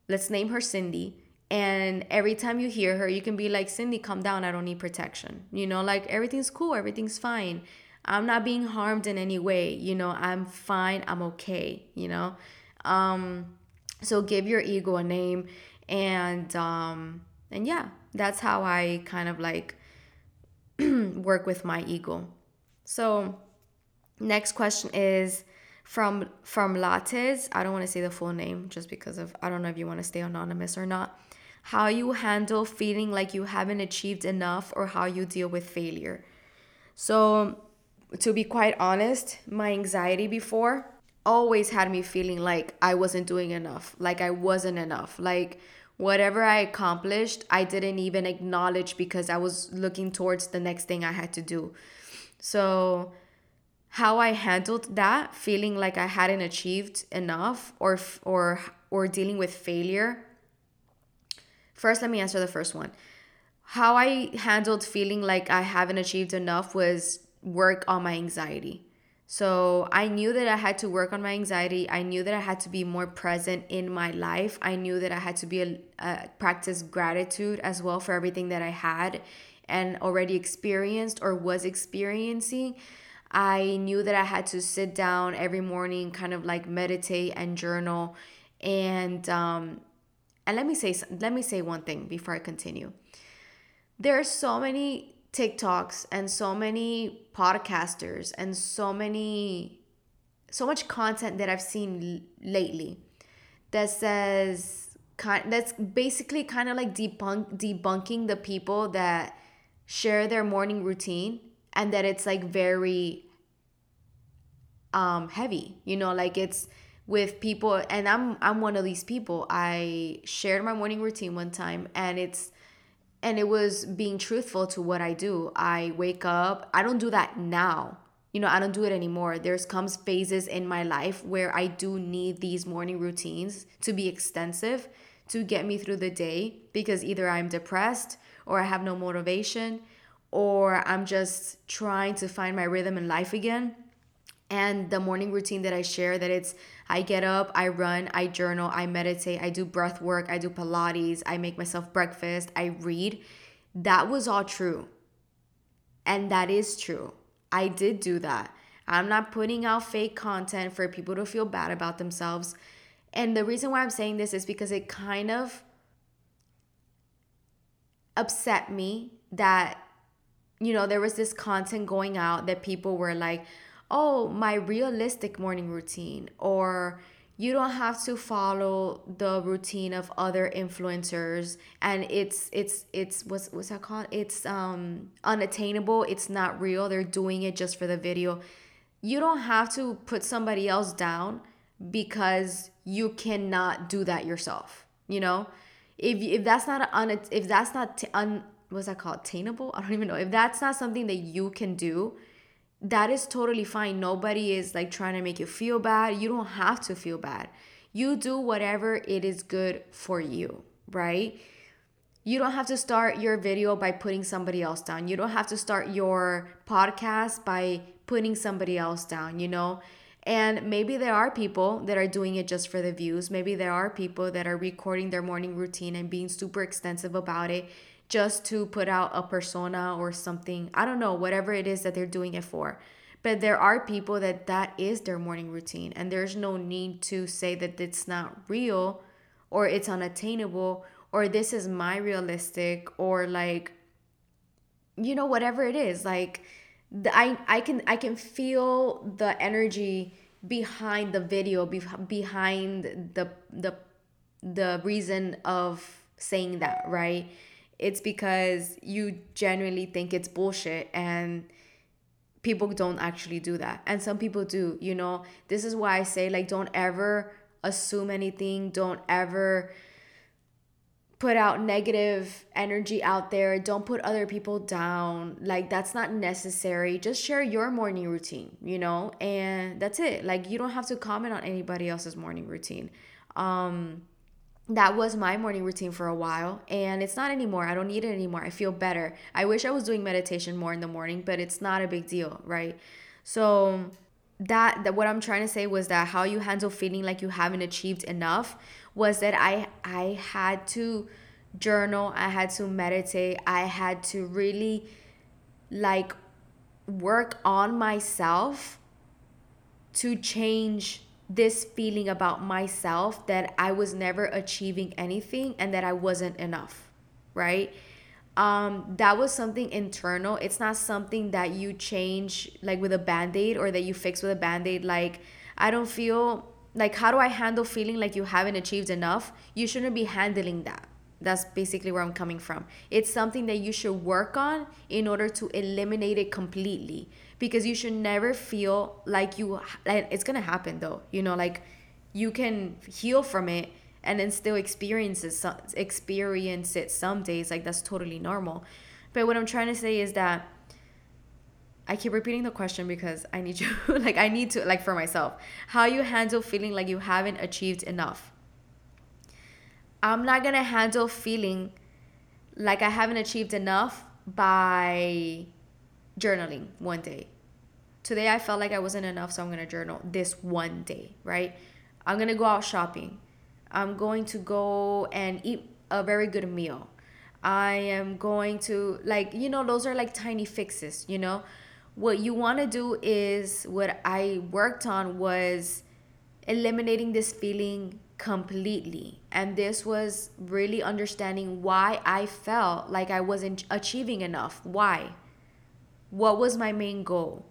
Let's name her Cindy. And every time you hear her, you can be like, Cindy, calm down. I don't need protection. You know, like everything's cool, everything's fine. I'm not being harmed in any way. You know, I'm fine. I'm okay. You know, um, so give your ego a name, and um, and yeah, that's how I kind of like work with my ego. So, next question is from from lattes i don't want to say the full name just because of i don't know if you want to stay anonymous or not how you handle feeling like you haven't achieved enough or how you deal with failure so to be quite honest my anxiety before always had me feeling like i wasn't doing enough like i wasn't enough like whatever i accomplished i didn't even acknowledge because i was looking towards the next thing i had to do so how I handled that, feeling like I hadn't achieved enough or or or dealing with failure. First, let me answer the first one. How I handled feeling like I haven't achieved enough was work on my anxiety. So I knew that I had to work on my anxiety. I knew that I had to be more present in my life. I knew that I had to be a, a practice gratitude as well for everything that I had and already experienced or was experiencing. I knew that I had to sit down every morning, kind of like meditate and journal. And um, and let me say let me say one thing before I continue. There are so many TikToks and so many podcasters and so many so much content that I've seen l- lately that says kind that's basically kind of like debunk debunking the people that share their morning routine and that it's like very um heavy you know like it's with people and I'm I'm one of these people I shared my morning routine one time and it's and it was being truthful to what I do I wake up I don't do that now you know, I don't do it anymore. There's comes phases in my life where I do need these morning routines to be extensive to get me through the day because either I'm depressed or I have no motivation or I'm just trying to find my rhythm in life again. And the morning routine that I share that it's I get up, I run, I journal, I meditate, I do breath work, I do pilates, I make myself breakfast, I read. That was all true. And that is true. I did do that. I'm not putting out fake content for people to feel bad about themselves. And the reason why I'm saying this is because it kind of upset me that, you know, there was this content going out that people were like, oh, my realistic morning routine, or you don't have to follow the routine of other influencers and it's it's it's what's what's that called? It's um unattainable. It's not real. They're doing it just for the video. You don't have to put somebody else down because you cannot do that yourself you know? If if that's not un if that's not t- un what's that called? Attainable? I don't even know. If that's not something that you can do that is totally fine. Nobody is like trying to make you feel bad. You don't have to feel bad. You do whatever it is good for you, right? You don't have to start your video by putting somebody else down. You don't have to start your podcast by putting somebody else down, you know? And maybe there are people that are doing it just for the views. Maybe there are people that are recording their morning routine and being super extensive about it just to put out a persona or something. I don't know, whatever it is that they're doing it for. But there are people that that is their morning routine, and there's no need to say that it's not real or it's unattainable or this is my realistic or like you know whatever it is like the, I I can I can feel the energy behind the video be, behind the the the reason of saying that right it's because you genuinely think it's bullshit and people don't actually do that. And some people do you know? This is why i say like don't ever assume anything. Don't ever put out negative energy out there. Don't put other people down. Like that's not necessary. Just share your morning routine you know? And that's it. Like you don't have to comment on anybody else's morning routine. Um that was my morning routine for a while and it's not anymore. I don't need it anymore. I feel better. I wish I was doing meditation more in the morning, but it's not a big deal, right? So that, that what I'm trying to say was that how you handle feeling like you haven't achieved enough was that I I had to journal, I had to meditate, I had to really like work on myself to change this feeling about myself that I was never achieving anything and that I wasn't enough, right? Um, that was something internal. It's not something that you change like with a band aid or that you fix with a band aid. Like, I don't feel like, how do I handle feeling like you haven't achieved enough? You shouldn't be handling that. That's basically where I'm coming from. It's something that you should work on in order to eliminate it completely because you should never feel like you like it's gonna happen though you know like you can heal from it and then still experience it experience it some days like that's totally normal. But what i'm trying to say is that i keep repeating the question because i need you like i need to like for myself. How you handle feeling like you haven't achieved enough? I'm not gonna handle feeling like i haven't achieved enough by journaling one day. Today I felt like I wasn't enough, so I'm gonna journal this one day, right? I'm gonna go out shopping. I'm going to go and eat a very good meal. I am going to, like, you know, those are like tiny fixes, you know? What you wanna do is what I worked on was eliminating this feeling completely. And this was really understanding why I felt like I wasn't achieving enough. Why? What was my main goal?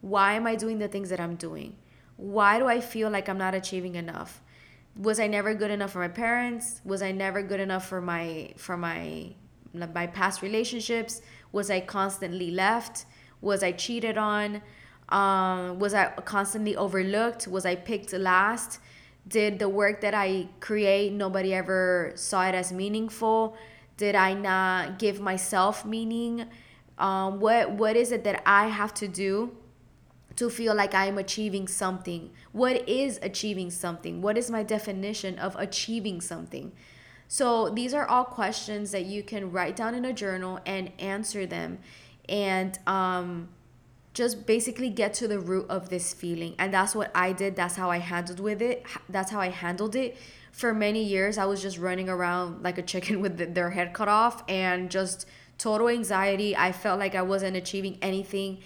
Why am I doing the things that I'm doing? Why do I feel like I'm not achieving enough? Was I never good enough for my parents? Was I never good enough for my for my my past relationships? Was I constantly left? Was I cheated on? Um, was I constantly overlooked? Was I picked last? Did the work that I create nobody ever saw it as meaningful? Did I not give myself meaning? Um, what what is it that I have to do to feel like I am achieving something? What is achieving something? What is my definition of achieving something? So these are all questions that you can write down in a journal and answer them, and um, just basically get to the root of this feeling. And that's what I did. That's how I handled with it. That's how I handled it. For many years, I was just running around like a chicken with their head cut off and just total anxiety. I felt like I wasn't achieving anything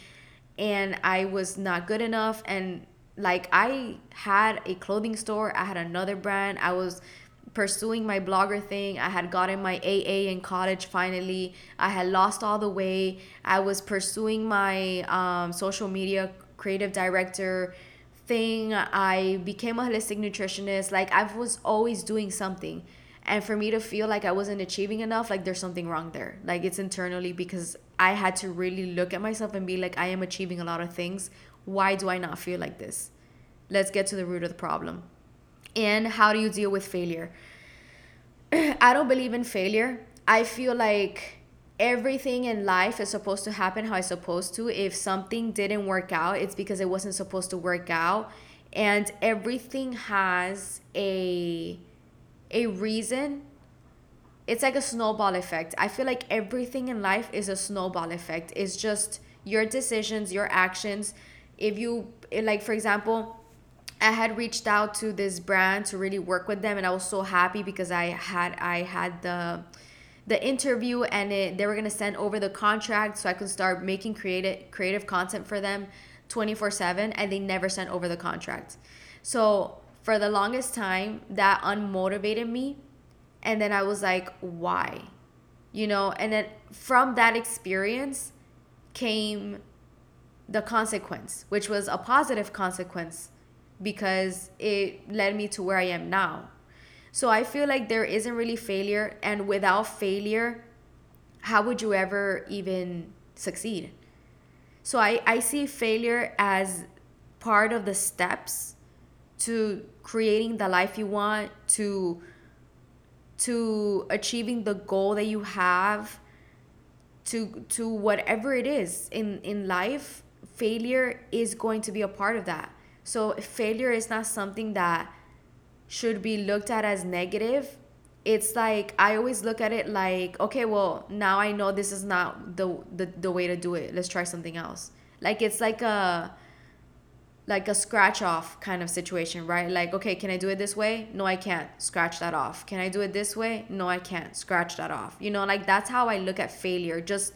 and I was not good enough. And like I had a clothing store, I had another brand, I was pursuing my blogger thing. I had gotten my AA in college finally. I had lost all the weight. I was pursuing my um, social media creative director thing. I became a holistic nutritionist. Like I was always doing something and for me to feel like i wasn't achieving enough like there's something wrong there. Like it's internally because i had to really look at myself and be like i am achieving a lot of things. Why do i not feel like this? Let's get to the root of the problem. And how do you deal with failure? I don't believe in failure. I feel like everything in life is supposed to happen how it's supposed to. If something didn't work out it's because it wasn't supposed to work out. And everything has a a reason it's like a snowball effect. I feel like everything in life is a snowball effect. It's just your decisions your actions. If you eh, like for example i had reached out to this brand to really work with them and i was so happy because i had i had the the interview and it, they were to send over the contract so i could start making creative creative content for them 24/7 and they never sent over the contract. So for the longest time that unmotivated me. And then i was like why? You know and then from that experience came the consequence which was a positive consequence because it led me to where i am now. So i feel like there isn't really failure and without failure how would you ever even succeed? So i, I see failure as part of the steps to creating the life you want to to achieving the goal that you have to to whatever it is in in life failure is going to be a part of that. So failure is not something that should be looked at as negative. It's like i always look at it like okay well now i know this is not the the, the way to do it. Let's try something else. Like it's like a like a scratch off kind of situation, right? Like, okay, can I do it this way? No, I can't. Scratch that off. Can I do it this way? No, I can't. Scratch that off. You know, like that's how I look at failure. Just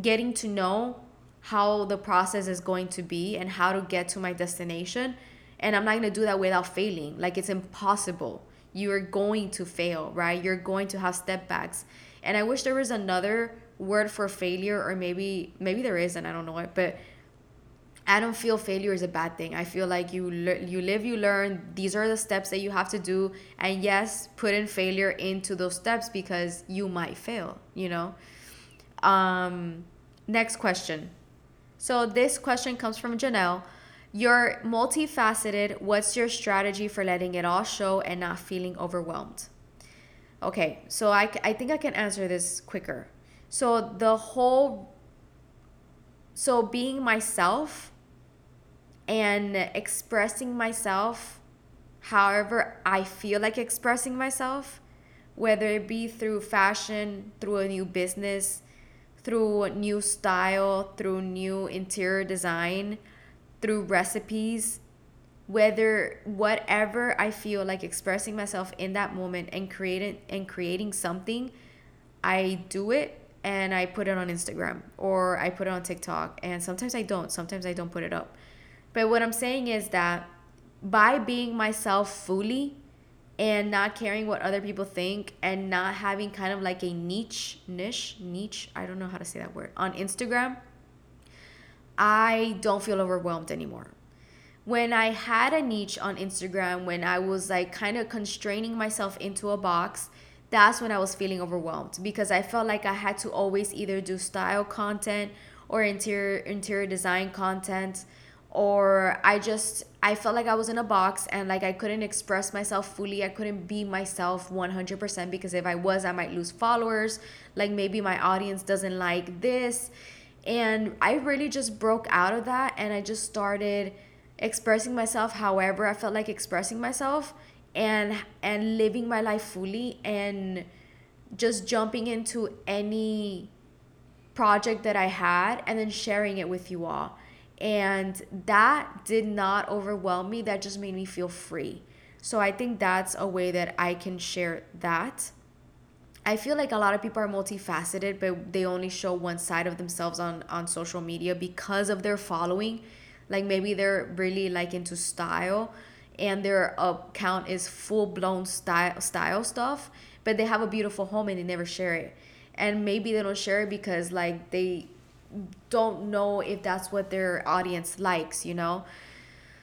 getting to know how the process is going to be and how to get to my destination. And I'm not going to do that without failing. Like, it's impossible. You're going to fail, right? You're going to have step backs. And I wish there was another word for failure, or maybe, maybe there isn't. I don't know it. But I don't feel failure is a bad thing. I feel like you le- you live, you learn. These are the steps that you have to do, and yes, put in failure into those steps because you might fail. You know. Um, next question. So this question comes from Janelle. You're multifaceted. What's your strategy for letting it all show and not feeling overwhelmed? Okay, so I, I think I can answer this quicker. So the whole so being myself and expressing myself however I feel like expressing myself, whether it be through fashion, through a new business, through new style, through new interior design, through recipes, whether whatever I feel like expressing myself in that moment and creating and creating something, I do it and I put it on Instagram or I put it on TikTok and sometimes I don't, sometimes I don't put it up but what I'm saying is that by being myself fully and not caring what other people think and not having kind of like a niche niche niche I don't know how to say that word on Instagram I don't feel overwhelmed anymore. When I had a niche on Instagram, when I was like kind of constraining myself into a box, that's when I was feeling overwhelmed because I felt like I had to always either do style content or interior interior design content or I just I felt like I was in a box and like I couldn't express myself fully. I couldn't be myself 100% because if I was, I might lose followers. Like maybe my audience doesn't like this. And I really just broke out of that and I just started expressing myself however I felt like expressing myself and and living my life fully and just jumping into any project that I had and then sharing it with you all. And that did not overwhelm me. That just made me feel free. So I think that's a way that I can share that. I feel like a lot of people are multifaceted, but they only show one side of themselves on, on social media because of their following. Like maybe they're really like into style and their account is full blown style style stuff, but they have a beautiful home and they never share it. And maybe they don't share it because like they don't know if that's what their audience likes, you know?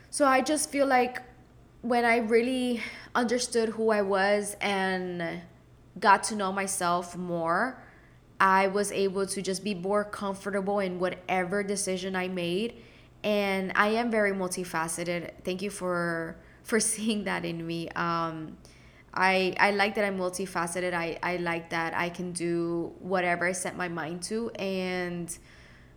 So I just feel like when I really understood who I was and got to know myself more, I was able to just be more comfortable in whatever decision I made. And I am very multifaceted. Thank you for for seeing that in me. Um, I I like that I'm multifaceted. I I like that I can do whatever I set my mind to and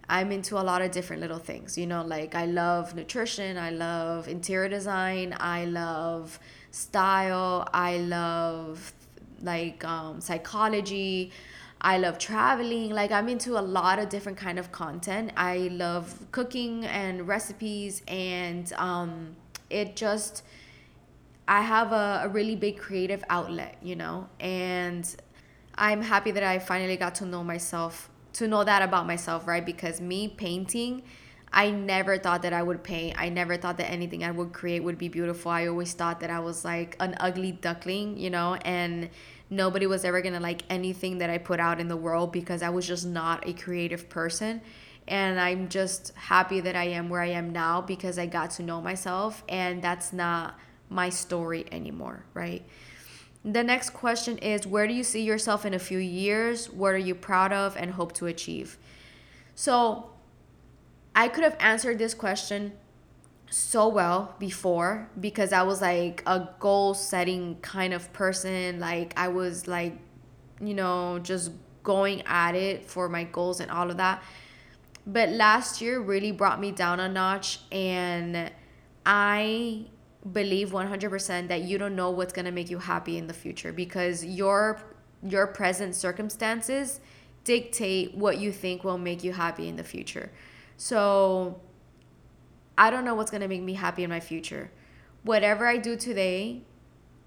I'm into a lot of different little things. You know, like I love nutrition, I love interior design, I love style, I love like um, psychology. I love traveling. Like I'm into a lot of different kind of content. I love cooking and recipes and um, it just I have a, a really big creative outlet, you know, and I'm happy that I finally got to know myself to know that about myself, right? Because me painting, I never thought that I would paint. I never thought that anything I would create would be beautiful. I always thought that I was like an ugly duckling, you know, and nobody was ever gonna like anything that I put out in the world because I was just not a creative person. And I'm just happy that I am where I am now because I got to know myself, and that's not my story anymore, right? The next question is Where do you see yourself in a few years? What are you proud of and hope to achieve? So, I could have answered this question so well before because I was like a goal setting kind of person. Like, I was like, you know, just going at it for my goals and all of that. But last year really brought me down a notch, and I believe 100% that you don't know what's going to make you happy in the future because your your present circumstances dictate what you think will make you happy in the future. So I don't know what's going to make me happy in my future. Whatever I do today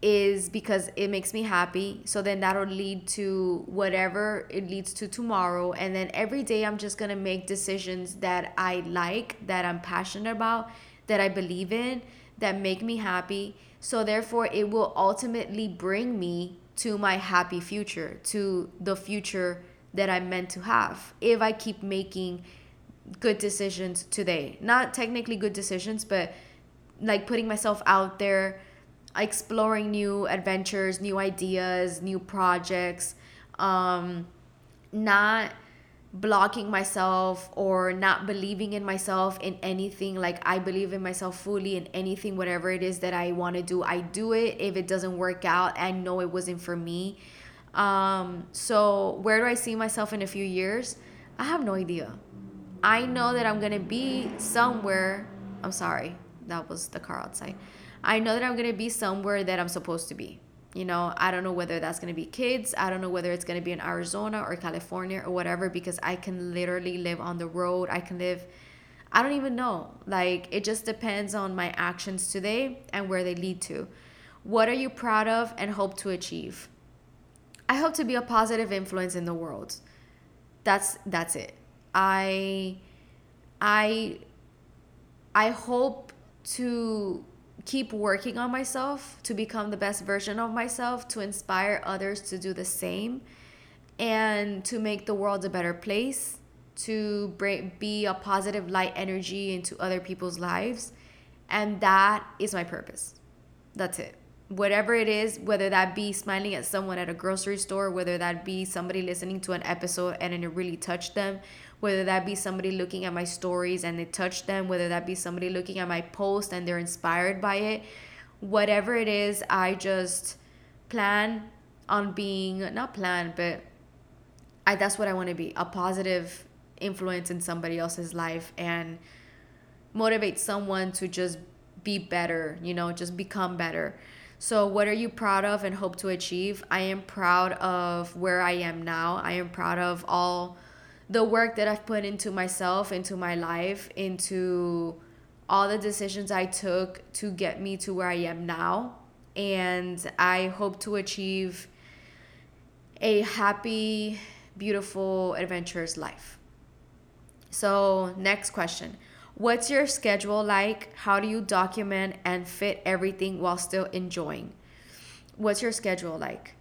is because it makes me happy. So then that'll lead to whatever it leads to tomorrow. And then every day I'm just going to make decisions that I like, that I'm passionate about, that I believe in that make me happy. So therefore, it will ultimately bring me to my happy future, to the future that I'm meant to have. If I keep making good decisions today, not technically good decisions, but like putting myself out there, exploring new adventures, new ideas, new projects, um, not blocking myself or not believing in myself in anything like i believe in myself fully in anything whatever it is that i want to do i do it. If it doesn't work out i know it wasn't for me. Um so where do i see myself in a few years? I have no idea. I know that i'm gonna be somewhere i'm sorry that was the car outside. I know that i'm gonna be somewhere that i'm supposed to be you know, I don't know whether that's going to be kids. I don't know whether it's going to be in Arizona or California or whatever because I can literally live on the road. I can live, I don't even know. Like, it just depends on my actions today and where they lead to. What are you proud of and hope to achieve? I hope to be a positive influence in the world. That's that's it. I I I hope to keep working on myself to become the best version of myself, to inspire others to do the same, and to make the world a better place, to bring, be a positive light energy into other people's lives. And that is my purpose. That's it. Whatever it is, whether that be smiling at someone at a grocery store, whether that be somebody listening to an episode and it really touched them, whether that be somebody looking at my stories and it touched them, whether that be somebody looking at my post and they're inspired by it, whatever it is, I just plan on being not plan, but I that's what I want to be a positive influence in somebody else's life and motivate someone to just be better, you know, just become better. So, what are you proud of and hope to achieve? I am proud of where I am now. I am proud of all the work that I've put into myself, into my life, into all the decisions I took to get me to where I am now. And I hope to achieve a happy, beautiful, adventurous life. So, next question What's your schedule like? How do you document and fit everything while still enjoying? What's your schedule like?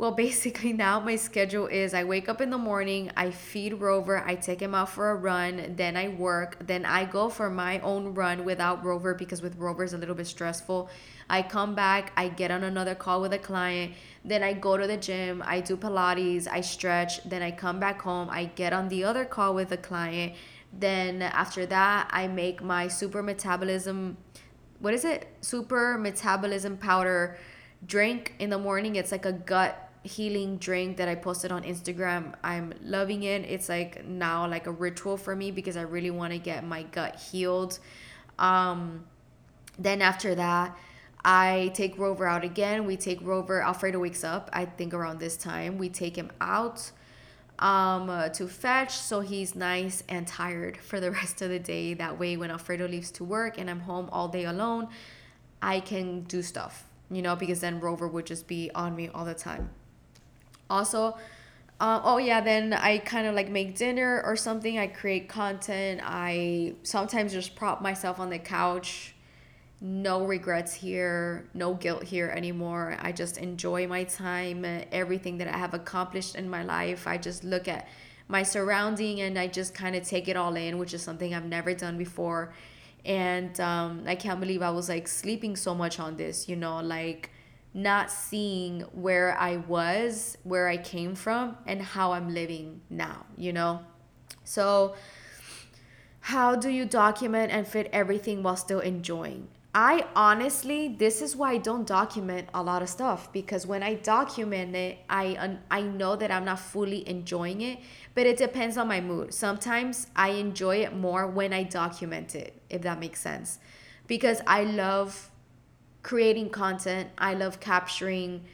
Well, basically, now my schedule is I wake up in the morning, I feed Rover, I take him out for a run, then I work, then I go for my own run without Rover because with Rover is a little bit stressful. I come back, I get on another call with a client, then I go to the gym, I do Pilates, I stretch, then I come back home, I get on the other call with a client. Then after that, I make my super metabolism what is it? Super metabolism powder drink in the morning. It's like a gut healing drink that I posted on Instagram. I'm loving it. It's like now like a ritual for me because I really want to get my gut healed. Um then after that, I take Rover out again. We take Rover. Alfredo wakes up, I think around this time. We take him out um, uh, to fetch so he's nice and tired for the rest of the day. That way, when Alfredo leaves to work and I'm home all day alone, I can do stuff, you know, because then Rover would just be on me all the time. Also, uh, oh yeah, then I kind of like make dinner or something. I create content. I sometimes just prop myself on the couch no regrets here, no guilt here anymore. I just enjoy my time, everything that I have accomplished in my life. I just look at my surrounding and I just kind of take it all in, which is something I've never done before. And um, I can't believe I was like sleeping so much on this, you know, like not seeing where I was, where I came from, and how I'm living now, you know? So, how do you document and fit everything while still enjoying? I honestly, this is why I don't document a lot of stuff because when I document it, I I know that I'm not fully enjoying it, but it depends on my mood. Sometimes I enjoy it more when I document it, if that makes sense. Because I love creating content, I love capturing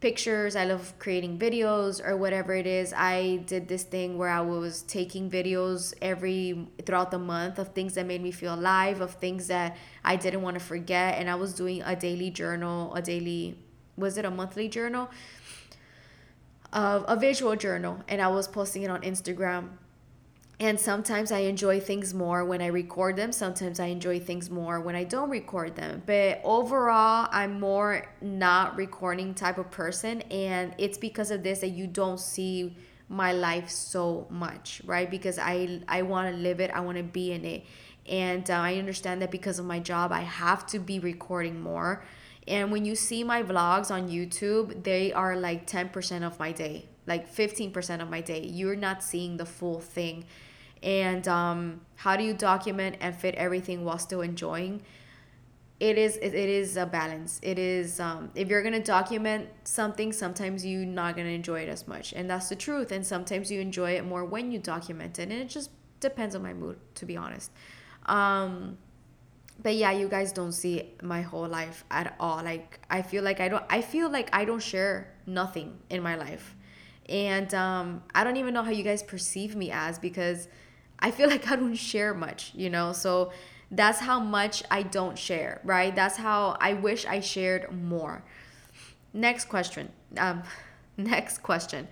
pictures, I love creating videos or whatever it is. I did this thing where I was taking videos every throughout the month of things that made me feel alive, of things that I didn't want to forget, and I was doing a daily journal, a daily was it a monthly journal? Of a visual journal, and I was posting it on Instagram and sometimes I enjoy things more when I record them. Sometimes I enjoy things more when I don't record them. But overall, I'm more not recording type of person. And it's because of this that you don't see my life so much, right? Because I, I want to live it, I want to be in it. And uh, I understand that because of my job, I have to be recording more. And when you see my vlogs on YouTube, they are like 10% of my day, like 15% of my day. You're not seeing the full thing and um, how do you document and fit everything while still enjoying? It is it, is a balance. It is um, if you're gonna document something sometimes you're not gonna enjoy it as much and that's the truth and sometimes you enjoy it more when you document it and it just depends on my mood to be honest. Um, but yeah you guys don't see my whole life at all like i feel like i don't i feel like i don't share nothing in my life. And um, i don't even know how you guys perceive me as because I feel like I don't share much, you know? So that's how much I don't share, right? That's how I wish I shared more. Next question. Um, next question.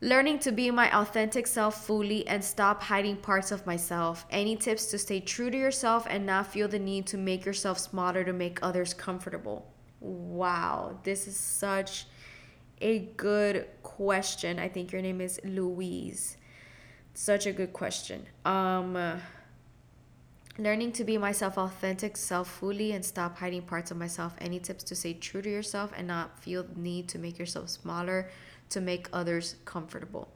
Learning to be my authentic self fully and stop hiding parts of myself. Any tips to stay true to yourself and not feel the need to make yourself smaller to make others comfortable? Wow, this is such a good question. I think your name is Louise. Such a good question. Um, learning to be myself, authentic self fully, and stop hiding parts of myself. Any tips to stay true to yourself and not feel the need to make yourself smaller to make others comfortable?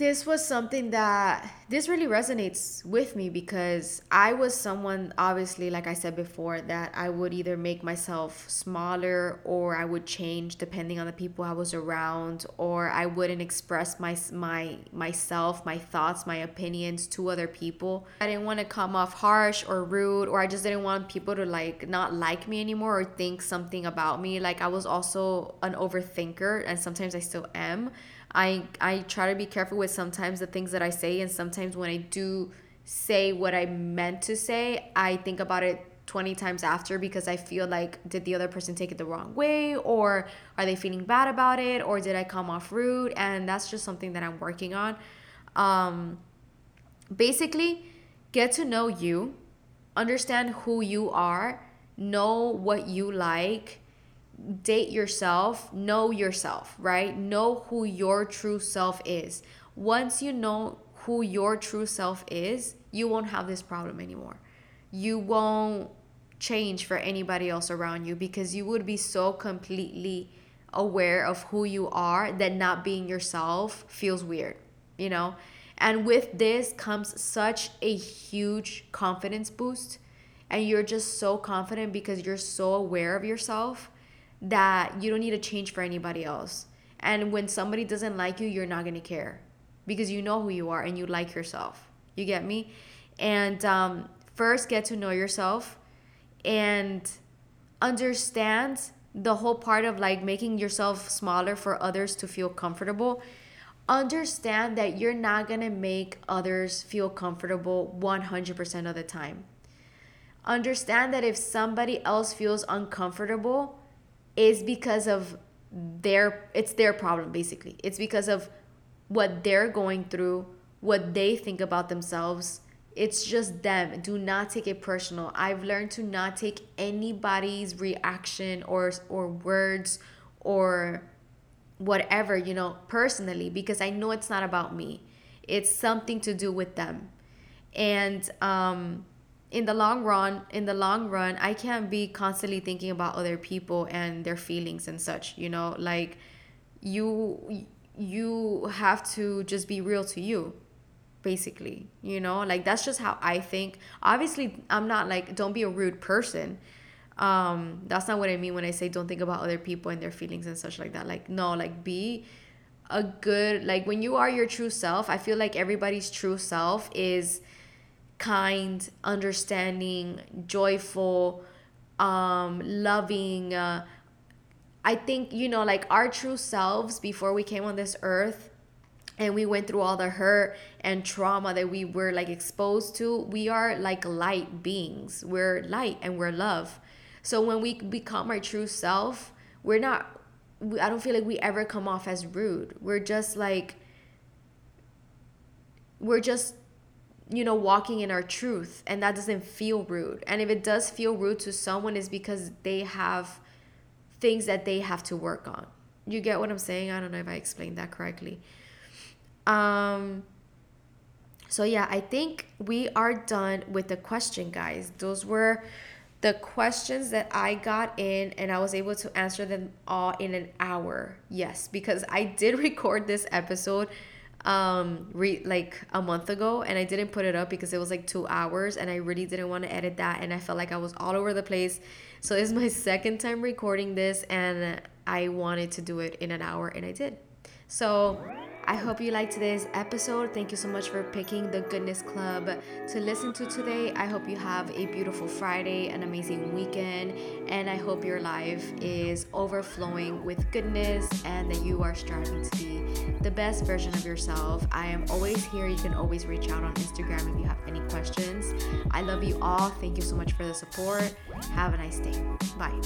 This was something that this really resonates with me because I was someone obviously like I said before that I would either make myself smaller or I would change depending on the people I was around or I wouldn't express my my myself, my thoughts, my opinions to other people. I didn't want to come off harsh or rude or I just didn't want people to like not like me anymore or think something about me. Like I was also an overthinker and sometimes I still am. I I try to be careful with sometimes the things that I say and sometimes when I do say what I meant to say, I think about it 20 times after because I feel like did the other person take it the wrong way or are they feeling bad about it or did I come off rude and that's just something that I'm working on. Um basically get to know you, understand who you are, know what you like date yourself, know yourself, right? Know who your true self is. Once you know who your true self is, you won't have this problem anymore. You won't change for anybody else around you because you would be so completely aware of who you are that not being yourself feels weird, you know? And with this comes such a huge confidence boost. And you're just so confident because you're so aware of yourself that you don't need to change for anybody else. And when somebody doesn't like you, you're not going to care because you know who you are and you like yourself. You get me? And um, first, get to know yourself and understand the whole part of like making yourself smaller for others to feel comfortable. Understand that you're not going to make others feel comfortable 100% of the time. Understand that if somebody else feels uncomfortable, is because of their it's their problem basically. It's because of what they're going through, what they think about themselves. It's just them. Do not take it personal. I've learned to not take anybody's reaction or or words or whatever, you know, personally because I know it's not about me. It's something to do with them. And um in the long run in the long run i can't be constantly thinking about other people and their feelings and such you know? Like you you have to just be real to you basically you know? Like that's just how i think. Obviously i'm not like don't be a rude person. Um that's not what i mean when i say don't think about other people and their feelings and such like that. Like no like be a good like when you are your true self i feel like everybody's true self is kind, understanding, joyful, um, loving. Uh, I think, you know, like our true selves before we came on this earth and we went through all the hurt and trauma that we were like exposed to, we are like light beings. We're light and we're love. So when we become our true self, we're not, I don't feel like we ever come off as rude. We're just like, we're just you know, walking in our truth and that doesn't feel rude. And if it does feel rude to someone is because they have things that they have to work on. You get what I'm saying? I don't know if I explained that correctly. Um so yeah, I think we are done with the question, guys. Those were the questions that I got in and I was able to answer them all in an hour. Yes, because I did record this episode um re like a month ago and I didn't put it up because it was like 2 hours and I really didn't want to edit that and I felt like I was all over the place. So it's my second time recording this and I wanted to do it in an hour and I did. So I hope you liked today's episode. Thank you so much for picking the Goodness Club to listen to today. I hope you have a beautiful Friday, an amazing weekend, and I hope your life is overflowing with goodness and that you are striving to be the best version of yourself. I am always here. You can always reach out on Instagram if you have any questions. I love you all. Thank you so much for the support. Have a nice day. Bye.